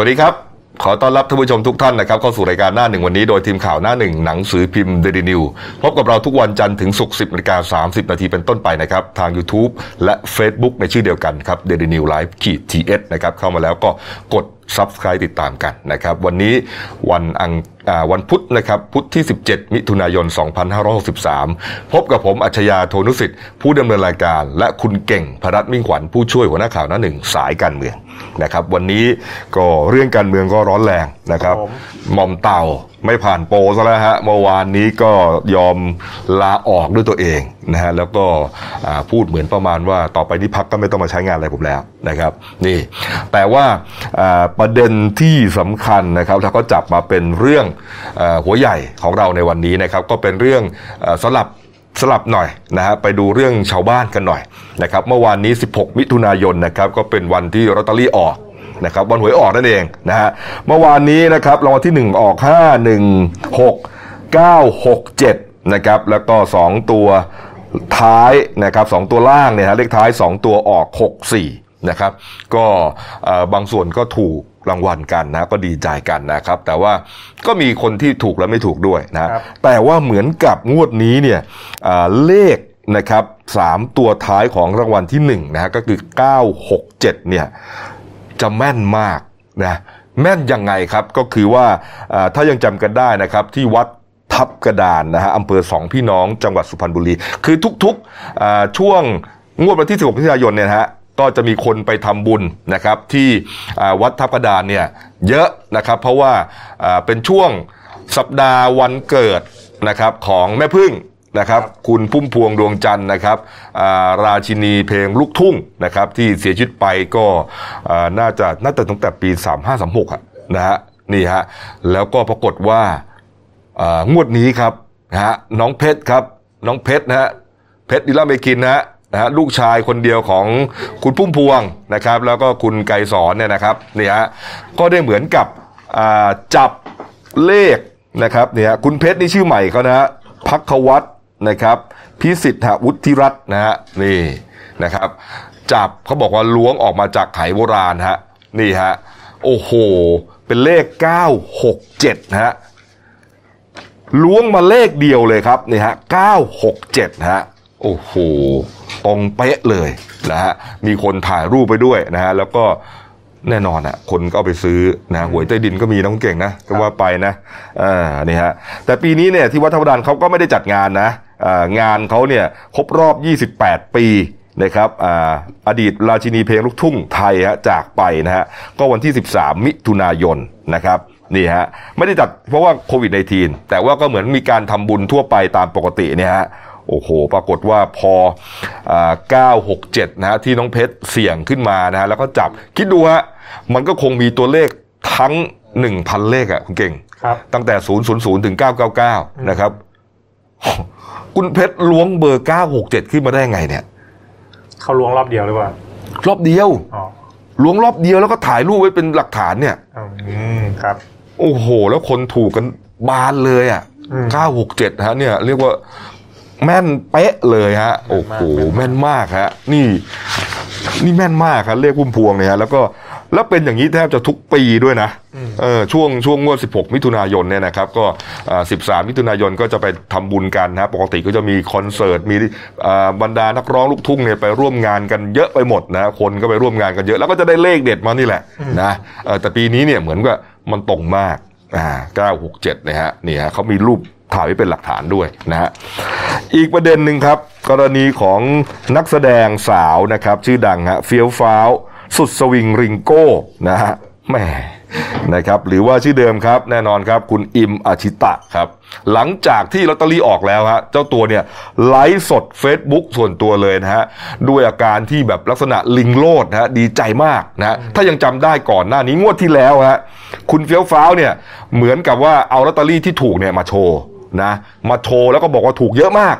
สวัสดีครับ ขอต้อนรับท่านผู้ชมทุกท่านนะครับเข้าสู่รายการหน้าหนึ่งวันนี้โดยทีมข่าวหน้าหนึ่งหนังสือพิมพ์เดลินิวส์พบกับเราทุกวันจันทร์ถึงศุกร์10นาฬิกา30นาทีเป็นต้นไปนะครับ ทาง YouTube และ Facebook ในชื่อเดียวกันครับเดลินิวส์ขีด TH นะครับเข้ามาแล้วก็กด Subscribe ติดตามกันนะครับ วันนี้วันอังวันพุธนะครับพุธที่ 17 มิถุนายน 2563 พบกับผมอัจฉริยะโทนุสิทธิ์ ผู้ดำเนินรายการ และคุณเก่งพรัตน์มิ่งขวัญผู้ช่วยหัวหน้าข่าวหน้าหนึ่งสายการเมืองนะครับ วันนี้ก็เรื่องการเมืองก็ร้อนแรงนะครับครับผมหม่อมเต่าไม่ผ่านโปรซะแล้วฮะเมื่อวานนี้ก็ยอมลาออกด้วยตัวเอง นะฮะแล้วก็พูดเหมือนประมาณว่าต่อไปนี้พักก็ไม่ต้องมาใช้งานอะไรผมแล้วนะครับนี่แต่ว่าประเด็นที่สำคัญนะครับแล้วก็จับมาเป็นเรื่องอหัวใหญ่ของเราในวันนี้นะครับก็เป็นเรื่องอสลับสลับหน่อยนะฮะไปดูเรื่องชาวบ้านกันหน่อยนะครับเมื่อวานนี้ 16 มิถุนายนนะครับก็เป็นวันที่ลอตเตอรี่ออกนะครับวันหวยออกนั่นเองนะฮะเมื่อวานนี้นะครับรางวัลที่ 1 ออก 5 1 6 9 6 7นะครับแล้วก็ 2 ตัว ท้ายนะครับสองตัวล่างเนี่ยฮะเลขท้าย 2 ตัวออก 6 4นะครับก็เอ่อบางส่วนก็ถูกรางวัลกันนะก็ดีใจกันนะครับ แต่ว่าก็มีคนที่ถูกและไม่ถูกด้วยนะฮะครับแต่ว่าเหมือนกับงวดนี้เนี่ยอ่าเลขนะครับสามตัวท้ายของรางวัลที่หนึ่งนะฮะก็คือ 967เนี่ยจะแม่นมากนะแม่นยังไงครับก็คือว่าอ่าถ้ายังจำกันได้นะครับที่วัด ทับกระดานนะฮะอำเภอสองพี่น้องจังหวัดสุพรรณบุรี คือทุกๆช่วงงวดวันที่ 16มิถุนายนเนี่ยฮะก็จะมีคนไปทำบุญนะครับที่วัดทับกระดานเนี่ยเยอะนะครับเพราะว่าเป็นช่วงสัปดาห์วันเกิดนะครับของแม่พึ่งนะครับคุณพุ่มพวงดวงจันทร์นะครับาราชินีเพลงลูกทุ่งนะครับที่เสียชีวิตไปก็น่าจะน่าจะตั้งแต่ปี 3536อะนะฮะนี่ฮะแล้วก็ปรากฏว่า งวดนี้ครับนะฮะน้องเพชรครับน้องเพชรนะฮะเพชรดิลาเมกินนะฮะนะฮะลูกชายคนเดียวของคุณพุ่มพวงนะครับ แล้วก็คุณไกรสอนเนี่ยนะครับนี่ฮะก็ได้เหมือนกับจับเลขนะครับเนี่ยคุณเพชรนี่ชื่อใหม่เขานะฮะพักวัตนะครับพิสิทธวุฒิรัตน์นะฮะนี่นะครับจับเขาบอกว่าล้วงออกมาจากไหโบราณฮะนี่ฮะโอ้โห เป็นเลข 967นะฮะ ล้วงมาเลขเดียวเลยครับนี่ฮะ967ฮะโอ้โหตรงเป๊ะเลยนะฮะมีคนถ่ายรูปไปด้วยนะฮะแล้วก็แน่นอนอะคนก็เอาไปซื้อนะหวยใต้ดินก็มีน้องเก่งนะก็ว่าไปนะอ่านี่ฮะแต่ปีนี้เนี่ยที่วัดธรรมดานเขาก็ไม่ได้จัดงานนะงานเขาเนี่ยครบรอบ 28 ปีนะครับอ่าอดีตราชินีเพลงลูกทุ่งไทยฮะจากไปนะฮะก็วันที่ 13 มิถุนายนนะครับ นี่ฮะไม่ได้จัดเพราะว่าโควิด -19 แต่ว่าก็เหมือนมีการทำบุญทั่วไปตามปกติเนี่ยฮะโอ้โห ปรากฏว่าพออ่า967 นะฮะที่น้องเพชรเสี่ยงขึ้นมานะฮะแล้วก็จับคิดดูฮะมันก็คงมีตัวเลขทั้ง 1,000 เลขอะคุณเก่งครับตั้งแต่ 000 ถึง 999 นะครับ คุณเพชรล้วงเบอร์ 967 ขึ้นมาได้ไงเนี่ย เขาล้วงรอบเดียวหรือเปล่า รอบเดียวอ๋อล้วงรอบเดียวแล้วก็ถ่ายรูปไว้เป็นหลักฐานเนี่ย อืม ครับ โอ้โห แล้วคนถูกกันบานเลยอะอืมเก้าหกเจ็ดฮะเนี่ยเรียกว่าแม่นเป๊ะเลยฮะ โอ้โหแม่แม่นนมากฮะ นี่ นี่แม่นมากครับเลขพุ่มพวงเนี่ยฮะแล้วก็แล้วเป็นอย่างนี้แทบจะทุกปีด้วยนะเออช่วงช่วงงวด 16 มิถุนายนเนี่ยนะครับก็อ่า13 มิถุนายนก็จะไปทำบุญกันนะปกติก็จะมีคอนเสิร์ตมีอ่าบรรดานักร้องลูกทุ่งเนี่ยไปร่วมงานกันเยอะไปหมดนะคนก็ไปร่วมงานกันเยอะแล้วก็จะได้เลขเด็ดมานี่แหละนะเออแต่ปีนี้เนี่ยเหมือนกับ มันตรงมากอ่า967นะฮะนี่ฮะเขามีรูปถ่ายไว้เป็นหลักฐานด้วยนะฮะอีกประเด็นหนึ่งครับ กรณีของนักแสดงสาวนะครับ ชื่อดังฮะเฟียวฟ้าว สุดสวิงริงโก้นะฮะแหม่ นะครับหรือว่าชื่อเดิมครับแน่นอนครับคุณอิมอาชิตะครับหลังจากที่ลอตเตอรี่ออกแล้วฮะเจ้าตัวเนี่ยไลฟ์สด Facebook ส่วนตัวเลยนะฮะด้วยอาการที่แบบลักษณะลิงโลดนะฮะดีใจมากนะถ้ายังจำได้ก่อนหน้านี้งวดที่แล้วฮะคุณเฟี้ยวฟ้าวเนี่ยเหมือนกับว่าเอาลอตเตอรี่ที่ถูกเนี่ยมาโชว์นะมาโชว์แล้วก็บอกว่าถูกเยอะมาก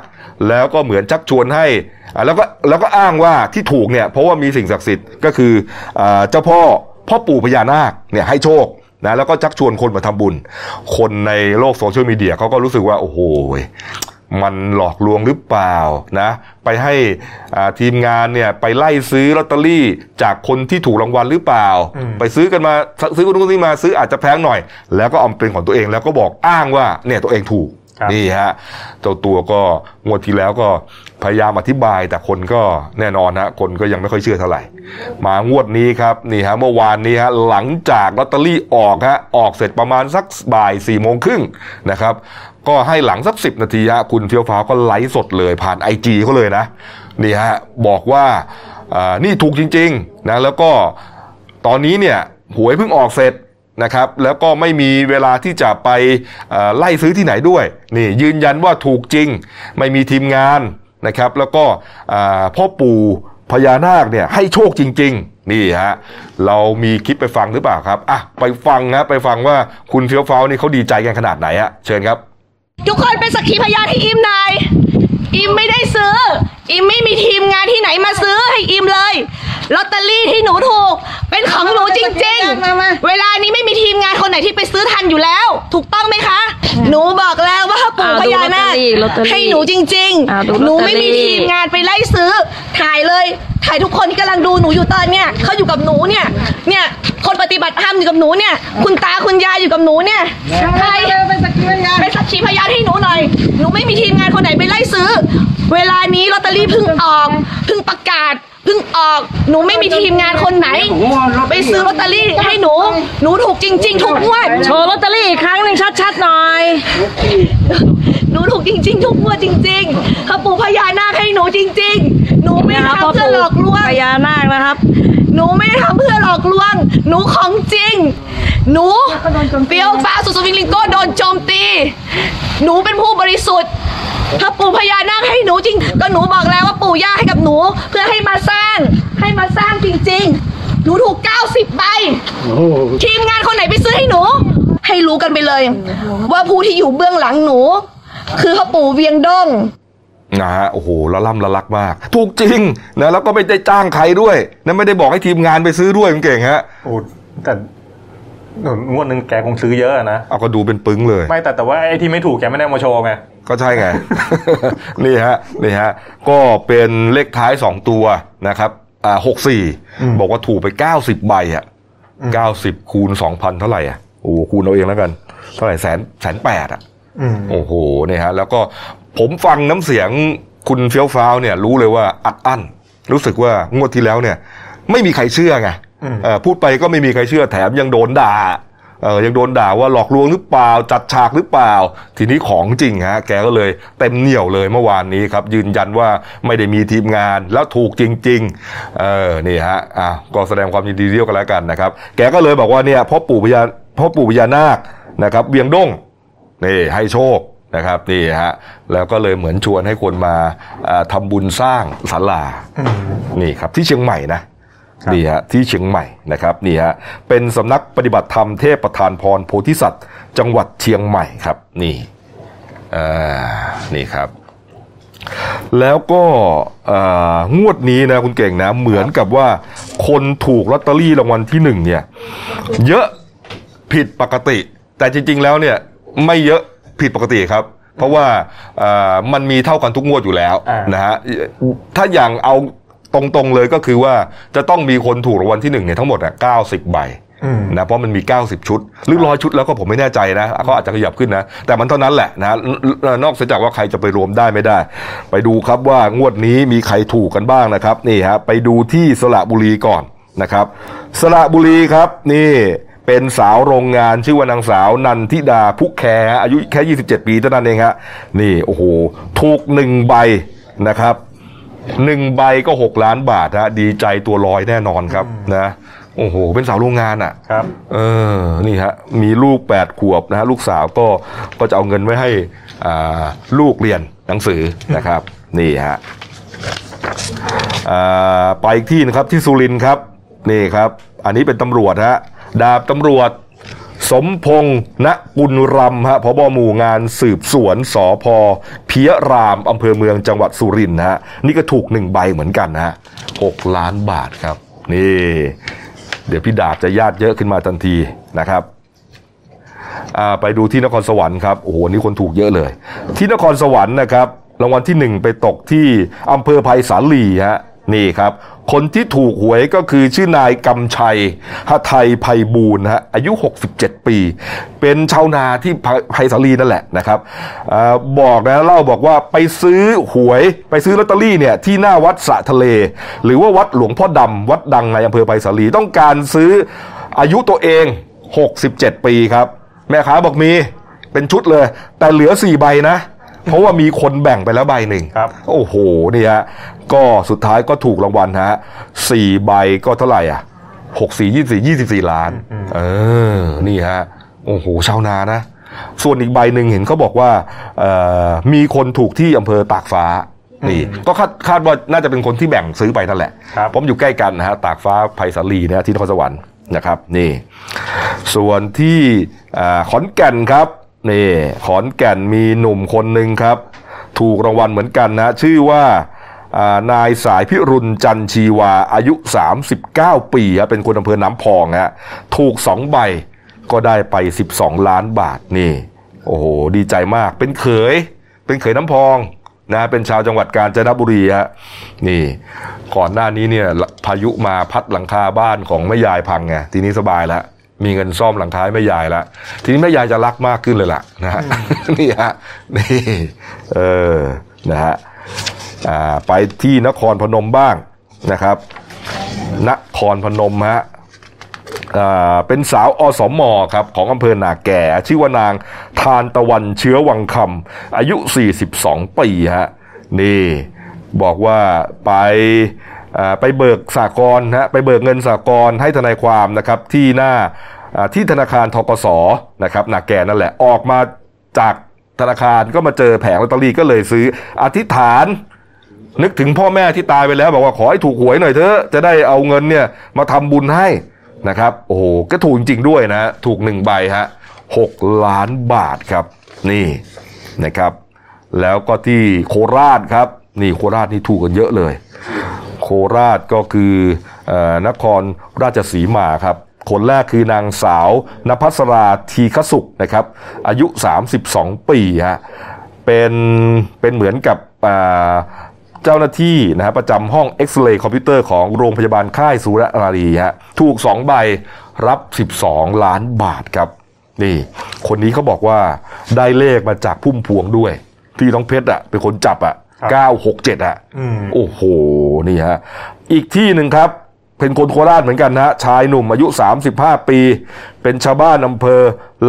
แล้วก็เหมือนชักชวนให้แล้วก็แล้วก็อ้างว่าที่ถูกเนี่ยเพราะว่ามีสิ่งศักดิ์สิทธิ์ก็คืออเจ้าพ่อ พ่อปู่พญานาคเนี่ยให้โชคนะแล้วก็ชักชวนคนมาทำบุญ คนในโลกโซเชียลมีเดียเขาก็รู้สึกว่า โอ้โหมันหลอกลวงหรือเปล่านะ ไปให้ทีมงานเนี่ยไปไล่ซื้อลอตเตอรี่จากคนที่ถูกรางวัลหรือเปล่า ไปซื้อกันมาซื้อคนนู้นคนนี้มาซื้ออาจจะแพงหน่อย แล้วก็เอาเป็นของตัวเองแล้วก็บอกอ้างว่าเนี่ยตัวเองถูก นี่ฮะเจ้าตัวก็งวดที่แล้วก็พยายามอธิบายแต่คนก็แน่นอนฮะคนก็ยังไม่ค่อยเชื่อเท่าไหร่ มางวดนี้ครับนี่ฮะเมื่อวานนี้ฮะหลังจากลอตเตอรี่ออกฮะออกเสร็จประมาณสักบ่ายสี่โมงครึ่งนะครับ ก็ให้หลังสักสิบนาทีฮะคุณเฟี้ยวฟ้าวก็ไลฟ์สดเลยผ่านไอจีเขาเลยนะนี่ฮะบอกว่าอ่านี่ถูกจริงๆนะแล้วก็ตอนนี้เนี่ยหวยเพิ่งออกเสร็จ นะครับแล้วก็ไม่มีเวลาที่จะไปไล่ซื้อที่ไหนด้วยนี่ยืนยันว่าถูกจริง ไม่มีทีมงานนะครับแล้วก็พ่อปู่พญานาคเนี่ยให้โชคจริง ๆ นี่ฮะเรามีคลิปไปฟังหรือเปล่าครับอะไปฟังนะไปฟังว่าคุณเฟี้ยวฟ้าวนี่เขาดีใจกันขนาดไหนฮะเชิญครับ ทุกคนเป็นสักขีพยานให้อิมน่อยอิมไม่ได้ซื้อ อิมไม่มีทีมงานที่ไหนมาซื้อให้อิมเลยลอตเตอรี่ที่หนูถูกเป็นของ ถูกต้องไหมคะ หนูบอกแล้วว่าปู่พญานาคอ่าดูลอตเตอรี่ให้หนูจริงอ่าดูๆหนูลอตเตอรี่ไม่มีทีมงานไปไล่ซื้อ ถ่ายเลยถ่ายทุกคนที่กำลังดูหนูอยู่ตอนเนี้ยเขาอยู่กับหนูเนี่ย เนี่ยคนปฏิบัติธรรมอยู่กับหนูเนี่ย คุณตาคุณยายอยู่กับหนูเนี่ยใครเป็นสักขีพยานเป็นสักขีพยานให้หนูหน่อย หนูไม่มีทีมงานคนไหนไปไล่ซื้อ เวลานี้ลอตเตอรี่เพิ่งออกเพิ่งประกาศเพิ่งออกหนูไม่มีทีมงานคนไหน ไปซื้อลอตเตอรี่ให้หนู หนูถูกจริง ๆ ทุกงวดโชว์ลอตเตอรี่อีกครั้งหนึ่งชัดๆหน่อย หนูถูกจริง ๆ ทุกงวดจริงๆเขาปู่พญานาคให้หนูจริง ๆ หนูไม่นะครับทำเพื่อหลอกลวงพญานาคนะครับ หนูไม่ได้ทำเพื่อหลอกลวง หนูของจริง หนูเปรียวฟ้าสุดสวิงลิงโก้โดนโจมตี หนูเป็นผู้บริสุทธิ์ ถ้าปู่พญานาคให้หนูจริง ก็หนูบอกแล้วว่าปู่ย่าให้กับหนู เพื่อให้มาสร้างให้มาสร้างจริง ๆ หนูถูก 90ใบทีมงานคนไหนไปซื้อให้หนู ให้รู้กันไปเลย ว่าผู้ที่อยู่เบื้องหลังหนู คือพ่อปู่เวียงด้งนะฮะโอ้โหละล่ำละลักมาก ถูกจริงนะแล้วก็ไม่ได้จ้างใครด้วยนะไม่ได้บอกให้ทีมงานไปซื้อด้วยคุณเก่งฮะโอ้แต่หนูงวดหนึ่งแกคงซื้อเยอะนะเอาก็ดูเป็นปึ้งเลย ไม่แต่แต่ว่าไอ้ที่ไม่ถูกแกไม่ได้เอามาโชว์ไง ก็ใช่ไง นี่ฮะนี่ฮะก็เป็นเลขท้ายสองตัวนะครับอ่าหกสี่อืมบอกว่าถูกไปเก้าสิบใบอะเก้าสิบคูณสองพันเท่าไหร่อะโอ้โหคูณเอาเองแล้วกัน เท่าไหร่แสนแสนแปดอะอืมโอ้โหเนี่ยฮะ แล้วก็ผมฟังน้ำเสียงคุณเฟี้ยวฟ้าวเนี่ย รู้เลยว่าอัดอั้น รู้สึกว่างวดที่แล้วเนี่ย ไม่มีใครเชื่อไงอืมเอ่อพูดไปก็ไม่มีใครเชื่อแถมยังโดนด่าเออ ยังโดนด่าว่าหลอกลวงหรือเปล่าจัดฉากหรือเปล่า ทีนี้ของจริงฮะแกก็เลยเต็มเหนี่ยวเลยเมื่อวานนี้ครับ ยืนยันว่าไม่ได้มีทีมงานแล้วถูกจริงๆเออนี่ฮะอะก็แสดงความยินดีเรียกกันแล้วกันนะครับ แกก็เลยบอกว่าเนี่ยพ่อปู่พญาพ่อปู่พญานาคนะครับ เวียงด้งนี่ให้โชคนะครับนี่ฮะแล้วก็เลยเหมือนชวนให้คนมาอ่าทำบุญสร้างศาลาอืมนี่ครับที่เชียงใหม่นะครับ นี่ฮะที่เชียงใหม่นะครับนี่ฮะเป็นสำนักปฏิบัติธรรมเทพประธานพรโพธิสัตว์ จังหวัดเชียงใหม่ครับนี่อ่านี่ครับ แล้วก็อ่างวดนี้นะคุณเก่งนะเหมือนกับว่าคนถูกลอตเตอรี่รางวัลที่หนึ่งเนี่ยเยอะผิดปกติ แต่จริง ๆ แล้วเนี่ยไม่เยอะผิดปกติครับเพราะว่าอ่ามันมีเท่ากันทุกงวดอยู่แล้วอ่านนะฮะถ้าอย่างเอา ตรงๆเลยก็คือว่าจะต้องมีคนถูกรางวัลที่หนึ่งเนี่ยทั้งหมดอะ90ใบอืมนะเพราะมันมี 90 ชุด หรือร้อยชุดแล้วก็ผมไม่แน่ใจนะก็อาจจะขยับขึ้นนะ แต่มันเท่านั้นแหละนะนอกจากว่าใครจะไปรวมได้ไม่ได้ ไปดูครับว่างวดนี้มีใครถูกกันบ้างนะครับนี่ฮะไปดูที่สระบุรีก่อนนะครับ สระบุรีครับนี่เป็นสาวโรงงานชื่อว่านางสาวนันทิดาพุกแคอายุแค่ 27 ปีเท่านั้นเองฮะนี่โอ้โหถูกหนึ่งใบนะครับ หนึ่งใบก็ 6 ล้านบาทฮะดีใจตัวลอยแน่นอนครับนะ โอ้โห เป็นสาวโรงงานอะ ครับ เออ นี่ฮะ มีลูกแปดขวบนะฮะ ลูกสาวก็ก็จะเอาเงินไว้ให้อ่าลูกเรียนหนังสือนะครับ นี่ฮะอ่าไปอีกที่นะครับที่สุรินทร์ครับ นี่ครับ อันนี้เป็นตำรวจฮะ ดาบตำรวจ สมพงษ์ณกุลรำฮะพบหมู่งานสืบสวนสอพเพียรามอำเภอเมืองจังหวัดสุรินทร์ฮะนี่ก็ถูกหนึ่งใบเหมือนกันนะฮะหกล้านบาทครับ นี่ เดี๋ยวพี่ดาบจะญาติเยอะขึ้นมาทันทีนะครับไปดูที่นครสวรรค์ครับโอ้โหนี่คนถูกเยอะเลย ที่นครสวรรค์นะครับรางวัลที่หนึ่งไปตกที่อำเภอไผ่สาลีฮะนี่ครับ คนที่ถูกหวยก็คือชื่อนายกำชัยหไทยไพบูลย์ฮะอายุ 67 ปี เป็นชาวนาที่ไผ่สาลีนั่นแหละนะครับอบอกนะเล่าบอกว่าไปซื้อหวยไปซื้อลอตเตอรี่เนี่ยที่หน้าวัดสะทะเล หรือว่าวัดหลวงพ่อดำวัดดังในอำเภอไผ่สาลีต้องการซื้ออายุตัวเอง 67 ปีครับ แม่ค้าบอกมีเป็นชุดเลย แต่เหลือ 4 ใบนะ เพราะว่ามีคนแบ่งไปแล้วใบหนึ่งครับ โอ้โหนี่ฮะก็สุดท้ายก็ถูกรางวัลฮะสี่ใบก็เท่าไหร่อะหกสี่ยี่สี่ยี่สิบสี่ล้าน เออ นี่ฮะ โอ้โหชาวนานะ ส่วนอีกใบหนึ่งเห็นเขาบอกว่าเอ่อมีคนถูกที่อำเภอตากฟ้านี่ก็คาดคาดว่าน่าจะเป็นคนที่แบ่งซื้อไปนั่นแหละครับผมอยู่ใกล้กันนะฮะ ตากฟ้าไผ่สาลีนะฮะที่นครสวรรค์นะครับ นี่ ส่วนที่อ่าขอนแก่นครับ นี่ขอนแก่นมีหนุ่มคนหนึ่งครับ ถูกรางวัลเหมือนกันนะ ชื่อว่านายสายพิรุณจันชีวาอายุ 39 ปีฮะเป็นคนอำเภอน้ำพองฮะถูกสองใบก็ได้ไป 12 ล้านบาทนี่ โอ้โห ดีใจมากเป็นเขย เป็นเขยน้ำพองนะเป็นชาวจังหวัดกาญจนบุรีฮะนี่ ก่อนหน้านี้เนี่ยพายุมาพัดหลังคาบ้านของแม่ยายพังไงทีนี้สบายแล้ว มีเงินซ่อมหลังคาให้แม่ยายแล้วทีนี้แม่ยายจะรักมากขึ้นเลยล่ะนะฮะนี่ฮะนี่เออนะฮะอ่าไปที่นครพนมบ้างนะครับ นครพนมฮะอ่าเป็นสาวอสมครับของอำเภอนาแก่ ชื่อว่านางทานตะวันเชื้อวังคำอายุ 42 ปีฮะนี่บอกว่าไปอ่า ไปเบิกสากลฮะไปเบิกเงินสากลให้ทนายความนะครับที่หน้าที่ธนาคารทกสนะครับหนาแก่นั่นแหละออกมาจากธนาคารก็มาเจอแผงลอตเตอรี่ก็เลยซื้ออธิษฐาน นึกถึงพ่อแม่ที่ตายไปแล้ว บอกว่าขอให้ถูกหวยหน่อยเถอะจะได้เอาเงินเนี่ยมาทำบุญให้นะครับ โอ้โหก็ถูกจริงๆด้วยนะ ถูกหนึ่งใบฮะหกล้านบาทครับ นี่นะครับ แล้วก็ที่โคราชครับ นี่โคราชนี่ถูกกันเยอะเลย คราชก็คืออนครราชสีมาครับคนแรกคือนางสาวนภัสราทีขสุขนะครับ อายุ 32 ปีฮะเป็นเป็นเหมือนกับเจ้าหน้าที่นะฮะประจำห้องเอ็กซเรย์คอมพิวเตอร์ของโรงพยาบาลค่ายสุรนารีฮะถูก 2 ใบรับ 12 ล้านบาทครับ นี่ คนนี้เขาบอกว่าได้เลขมาจากพุ่มพวงด้วย ที่น้องเพชรอะเป็นคนจับอะ 967อะอืมโอ้โห นี่ฮะ อีกที่หนึ่งครับ เป็นคนโคราชเหมือนกันนะฮะชายหนุ่มอายุ 35 ปี เป็นชาวบ้านอำเภอ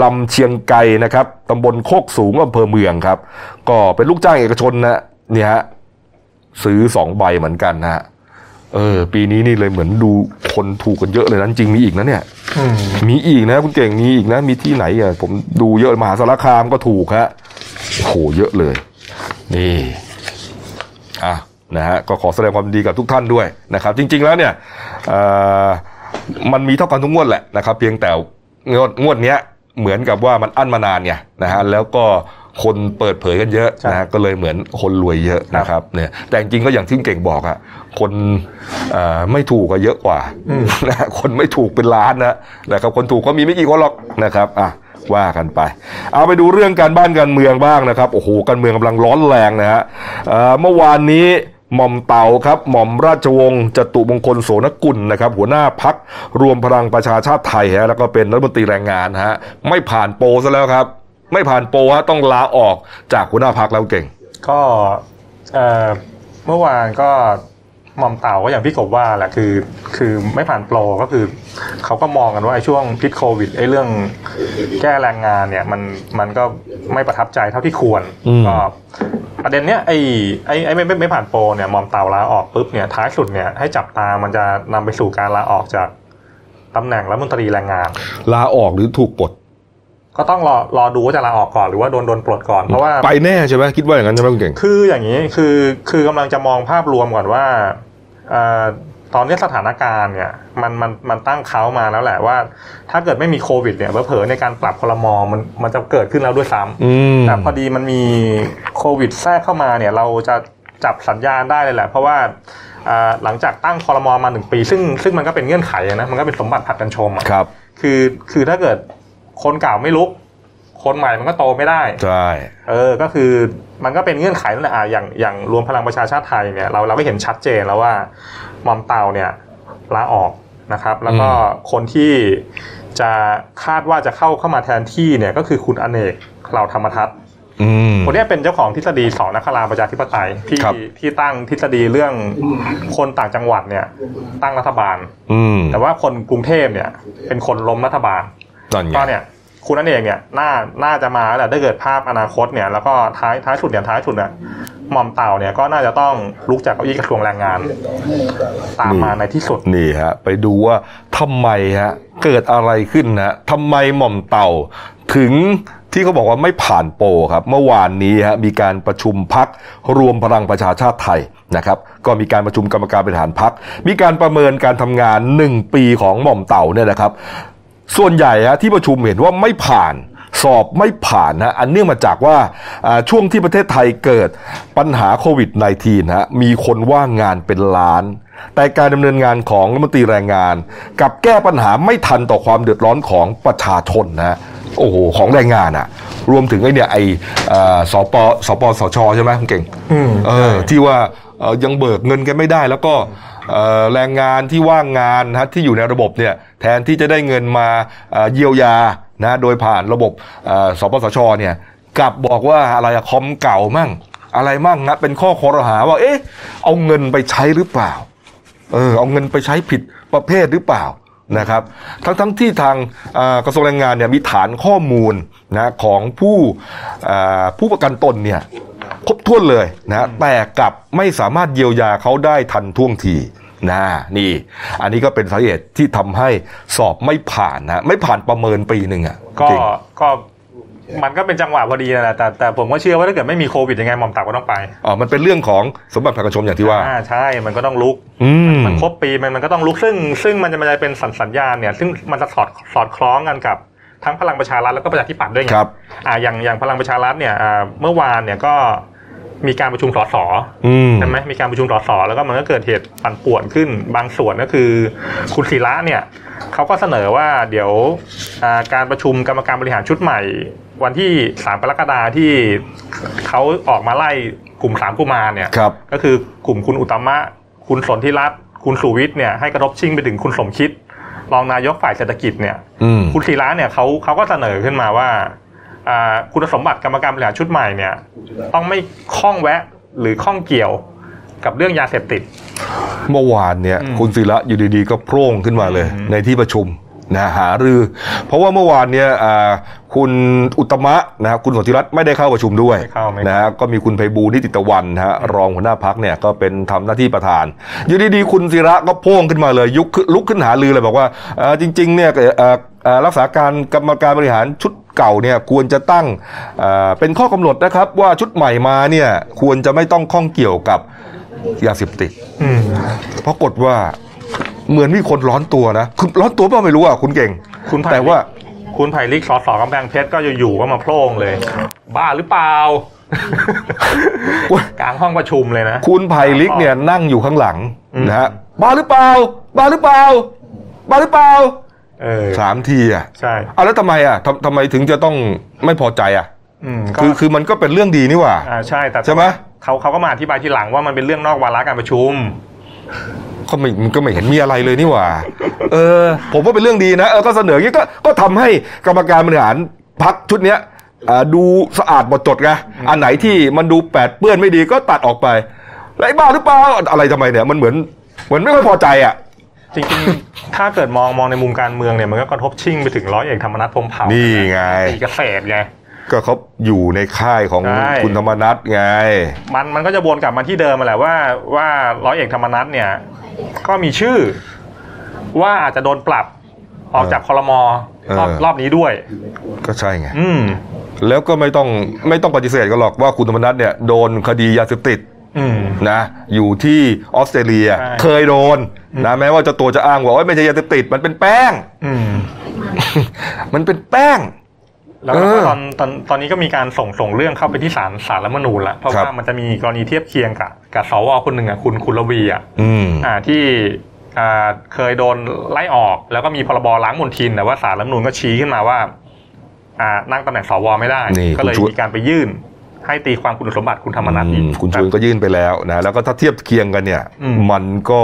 ลำเชียงไกรนะครับตำบลโคกสูงอำเภอเมืองครับ ก็เป็นลูกจ้างเอกชนนะเนี่ยฮะซื้อสองใบเหมือนกันนะฮะเออ ปีนี้นี่เลยเหมือนดูคนถูกกันเยอะเลยนะจริงมีอีกนะเนี่ยอืมมีอีกนะคุณเก่งมีอีกนะ มีที่ไหนอะผมดูเยอะมหาสารคามก็ถูกฮะโอ้โหเยอะเลย นี่ อะนะฮะก็ขอแสดงความยินดีกับทุกท่านด้วยนะครับ จริง ๆแล้วเนี่ยเอ่อมันมีเท่ากันทุกงวดแหละนะครับ เพียงแต่งวดงวดเนี้ยเหมือนกับว่ามันอั้นมานานไงนะฮะแล้วก็คนเปิดเผยกันเยอะนะฮะก็เลยเหมือนคนรวยเยอะนะครับเนี่ยแต่จริงๆก็อย่างที่เก่งบอกอะคนเอ่อไม่ถูกก็เยอะกว่านะฮะคนไม่ถูกเป็นล้านนะนะครับคนถูกก็มีไม่กี่คนหรอกนะครับอะ ว่ากันไป เอาไปดูเรื่องการบ้านการเมืองบ้างนะครับโอ้โหการเมืองกำลังร้อนแรงนะฮะเมื่อวานนี้หม่อมเต่าครับหม่อมราชวงศ์จตุมงคลโสนกุลนะครับ หัวหน้าพักรวมพลังประชาชาติไทยฮะแล้วก็เป็นรัฐมนตรีแรงงานฮะไม่ผ่านโปซะแล้วครับ ไม่ผ่านโปฮะต้องลาออกจากหัวหน้าพักแล้วเก่ง ก็เมื่อวานก็ ม่อมเต่าก็อย่างพี่กบว่าแหละคือคือไม่ผ่านโปรก็คือเขาก็มองกันว่าไอ้ช่วงพิษโควิดไอ้เรื่องแก้แรงงานเนี่ยมันมันก็ไม่ประทับใจเท่าที่ควรอืมก็ประเด็นเนี้ยไอ้ไอ้ไอ้ไม่ไม่ไม่ผ่านโปรเนี่ยหม่อมเต่าลาออกปุ๊บเนี่ยท้ายสุดเนี่ยให้จับตามันจะนำไปสู่การลาออกจากตำแหน่งรัฐมนตรีแรงงาน ลาออกหรือถูกปลดก็ต้องรอรอดูว่าจะลาออกก่อนหรือว่าโดนโดนปลดก่อนเพราะว่าไปแน่ใช่ไหมคิดว่าอย่างนั้นใช่ไหมคุณเก่งคืออย่างนี้คือคือกำลังจะมองภาพรวมก่อนว่าเอ่อ ตอนนี้สถานการณ์เนี่ยมันมันมันตั้งเขามาแล้วแหละว่า ถ้าเกิดไม่มีโควิดเนี่ยเผลอๆในการปรับพลมมันมันจะเกิดขึ้นแล้วด้วยซ้อืมำแต่พอดีมันมีโควิดแทรกเข้ามาเนี่ยเราจะจับสัญญาณได้เลยแหละ เพราะว่าอ่าหลังจากตั้งคอรมอมาหนึ่งปี ซึ่งซึ่งมันก็เป็นเงื่อนไขอะนะมันก็เป็นสมบัติผัดกันชมอะครับ คือคือถ้าเกิดคนเก่าไม่ลุก คนใหม่มันก็โตไม่ได้ใช่เออก็คือมันก็เป็นเงื่อนไขนั่นแหละอะอย่างอย่างรวมพลังประชาชาติไทยเนี่ยเราเราก็เห็นชัดเจนแล้วว่ามอมเตาเนี่ยลาออกนะครับ แล้วก็คนที่จะคาดว่าจะเข้าเข้ามาแทนที่เนี่ยก็คือคุณอเนกเหล่าธรรมทัศน์อืมคนเนี้ยเป็นเจ้าของทฤษฎีสองนักราประชาธิปไตยที่ครับที่ตั้งทฤษฎีเรื่องคนต่างจังหวัดเนี่ย ตั้งรัฐบาลอืมแต่ว่าคนกรุงเทพเนี่ย เป็นคนล้มรัฐบาลนั่นไงก็เนี่ย คุณอเนกเนี่ยน่าน่าจะมาแหละถ้าเกิดภาพอนาคตเนี่ยแล้วก็ท้ายท้ายสุดเนี่ยท้ายสุดเนี่ยหมอมเต่าเนี่ยก็น่าจะต้องลุกจากเก้าอี้กระทรวงแรงงาน ตามมาในที่สุดนี่ฮะไปดูว่าทำไมฮะเกิดอะไรขึ้นนะทำไมหม่อมเต่าถึงที่เขาบอกว่าไม่ผ่านโปรครับ เมื่อวานนี้ฮะมีการประชุมพักรวมพลังประชาชาติไทยนะครับ ก็มีการประชุมกรรมการบริหารพัก มีการประเมินการทำงาน 1 ปีของหม่อมเต่าเนี่ยนะครับ ส่วนใหญ่ฮะที่ประชุมเห็นว่าไม่ผ่านสอบไม่ผ่านนะอันเนื่องมาจากว่าอ่าช่วงที่ประเทศไทยเกิดปัญหาโควิด -19 ฮะมีคนว่างงานเป็นล้าน แต่การดำเนินงานของรัฐมนตรีแรงงานกับแก้ปัญหาไม่ทันต่อความเดือดร้อนของประชาชนนะโอ้โหของแรงงานอะรวมถึงไอ้เนี่ยไอ้เอ่อสปสปสชใช่ไหมคุณเก่งอืมเออที่ว่าเอ่อยังเบิกเงินกันไม่ได้แล้วก็เอ่อ แรงงานที่ว่างงานนะที่อยู่ในระบบเนี่ยแทนที่จะได้เงินมาเยียวยานะโดยผ่านระบบสปสชเนี่ยกลับบอกว่าอะไรคอมเก่ามั่ง อะไรมั่งนะเป็นข้อคอรหาว่าเอ๊ะเอาเงินไปใช้หรือเปล่าเออเอาเงินไปใช้ผิดประเภทหรือเปล่านะครับทั้งทั้งที่ทางกระทรวงแรงงานเนี่ยมีฐานข้อมูลนะของผู้ผู้ประกันตนเนี่ย ครบถ้วนเลยนะแต่กลับไม่สามารถเยียวยาเขาได้ทันท่วงทีนะนี่ อันนี้ก็เป็นสาเหตุที่ทำให้สอบไม่ผ่านนะไม่ผ่านประเมินปีหนึ่งอะก็จริงก็มันก็เป็นจังหวะพอดีนั่นแหละแต่แต่ผมก็เชื่อว่าถ้าเกิดไม่มีโควิดยังไงหมอมเต่าก็ต้องไปอ๋อมันเป็นเรื่องของสมบัติประกันชนอย่างที่ว่าอ่าใช่มันก็ต้องลุกอืมมันครบปีมันมันก็ต้องลุกซึ่ง ซึ่งมันจะมันจะเป็นสัญสัญญาณเนี่ย ซึ่งมันจะสอดสอดคล้องกันกับ ทั้งพลังประชารัฐแล้วก็ประชาธิปัตย์ด้วยไงครับอ่าอย่างอย่างพลังประชารัฐเนี่ยอ่าเมื่อวานเนี่ยก็มีการประชุมสสอืมใช่ไหมมีการประชุมสสแล้วก็มันก็เกิดเหตุปั่นป่วนขึ้นบางส่วนก็คือ คุณศิระเนี่ยเขาก็เสนอว่าเดี๋ยวอ่าการประชุมกรรมการบริหารชุดใหม่ วันที่สามกรกฎาที่เขาออกมาไล่กลุ่มสามกุมารเนี่ยครับก็คือกลุ่มคุณอุตตมะ คุณสนธิรัตน์คุณสุวิทย์เนี่ยให้กระทบชิงไปถึงคุณสมคิด รองนายกฝ่ายเศรษฐกิจเนี่ยอืมคุณศิระเนี่ยเขาเขาก็เสนอขึ้นมาว่าอ่าคุณสมบัติกรรมการบริหารชุดใหม่เนี่ย ต้องไม่ข้องแวะหรือข้องเกี่ยวกับเรื่องยาเสพติด เมื่อวานเนี่ยอืมคุณศิระอยู่ดีๆ ก็โพร่งขึ้นมาเลยอืมในที่ประชุม นะหารือ เพราะว่าเมื่อวานเนี่ยอ่าคุณอุตตมะนะครับคุณสนธิรัตน์ไม่ได้เข้าประชุมด้วยไม่เข้าไม่เข้านนะฮะก็มีคุณไพบูลย์นิติตะวันนะฮะรองหัวหน้าพักเนี่ยก็เป็นทำหน้าที่ประธานอยู่ดีๆคุณศิระก็โพ่งขึ้นมาเลย ยุคลุกขึ้นหาลือเลยบอกว่าเอ่อจริง ๆ เนี่ยเอ่อเอ่อรักษาการกรรมการบริหารชุดเก่าเนี่ยควรจะตั้งเอ่อเป็นข้อกำหนดนะครับ ว่าชุดใหม่มาเนี่ยควรจะไม่ต้องข้องเกี่ยวกับยาเสพติดอืมปรากฏว่า เหมือนมีคนร้อนตัวนะคือร้อนตัวเปล่าไม่รู้อะคุณเก่ง คุณไผ่แต่ว่าคุณไผ่ลิกสอสอกำแพงเพชรก็อยู่ๆก็มาโพร่งเลย บ้าหรือเปล่ากลางห้องประชุมเลยนะ คุณไผ่ลิกเนี่ยนั่งอยู่ข้างหลังอืมนะฮะบ้าหรือเปล่าบ้าหรือเปล่าบ้าหรือเปล่าเออสามทีอะใช่เอาแล้วทำไมอะทำทำไมถึงจะต้องไม่พอใจอะอืมก็คือคือมันก็เป็นเรื่องดีนี่หว่าอ่าใช่แต่ใช่ไหมเขาเขาก็มาอธิบายทีหลังว่ามันเป็นเรื่องนอกวาระการประชุม ก็ไม่มันก็ไม่เห็นมีอะไรเลยนี่หว่า เออ ผมว่าเป็นเรื่องดีนะเออก็เสนออย่างนี้ก็ก็ทำให้กรรมการบริหารพักชุดเนี้ยอ่าดูสะอาดหมดจดไงอันไหนที่มันดูแปดเปื้อนไม่ดีก็ตัดออกไปแล้วไอ้บ้าหรือเปล่าอะไรทำไมเนี่ยมันเหมือนเหมือนไม่ค่อยพอใจอะ จริงๆ ถ้าเกิดมองมองในมุมการเมืองเนี่ยมันก็กระทบชิ่งไปถึงร้อยเอกธรรมนัฐพรหมเผ่านี่ไง ตีเกษตรไง ก็เขาอยู่ในค่ายของใช่ คุณธรรมนัฐไง มันมันก็จะวนกลับมาที่เดิมมาแหละว่าว่าร้อยเอกธรรมนัฐเนี่ย ก็มีชื่อ ว่าอาจจะโดนปรับออกจากคอรมอรอบเออ รอบนี้ด้วย ก็ใช่ไง อืม แล้วก็ไม่ต้องไม่ต้องปฏิเสธกันหรอกว่าคุณธรรมนัฐเนี่ยโดนคดียาเสพติดอืม นะอยู่ที่ออสเตรเลีย ใช่ เคยโดนนะแม้ว่าเจ้าตัวจะอ้างว่าโอ๊ยไม่ใช่ยาเสพติดมันเป็นแป้ง อืม มันเป็นแป้ง แล้วก็เออตอนตอนตอนนี้ก็มีการส่งส่งเรื่องเข้าไปที่ศาลศาลรัฐธรรมนูญแล้วเพราะครับว่ามันจะมีกรณีเทียบเคียงกับกับสวคนหนึ่งอะคุณคุณระวีอะอืมอ่าที่อ่าเคยโดนไล่ออก แล้วก็มีพรบล้างมลทินแต่ว่าศาลรัฐธรรมนูญก็ชี้ขึ้นมาว่าอ่านั่งตำแหน่งสวไม่ได้นี่ก็เลยคุณชวนมีการไปยื่นให้ตีความคุณสมบัติคุณธรรมนัฐอีกอืมคุณชวนก็ยื่นไปแล้วนะแล้วก็ถ้าเทียบเคียงกันเนี่ยอืมมันก็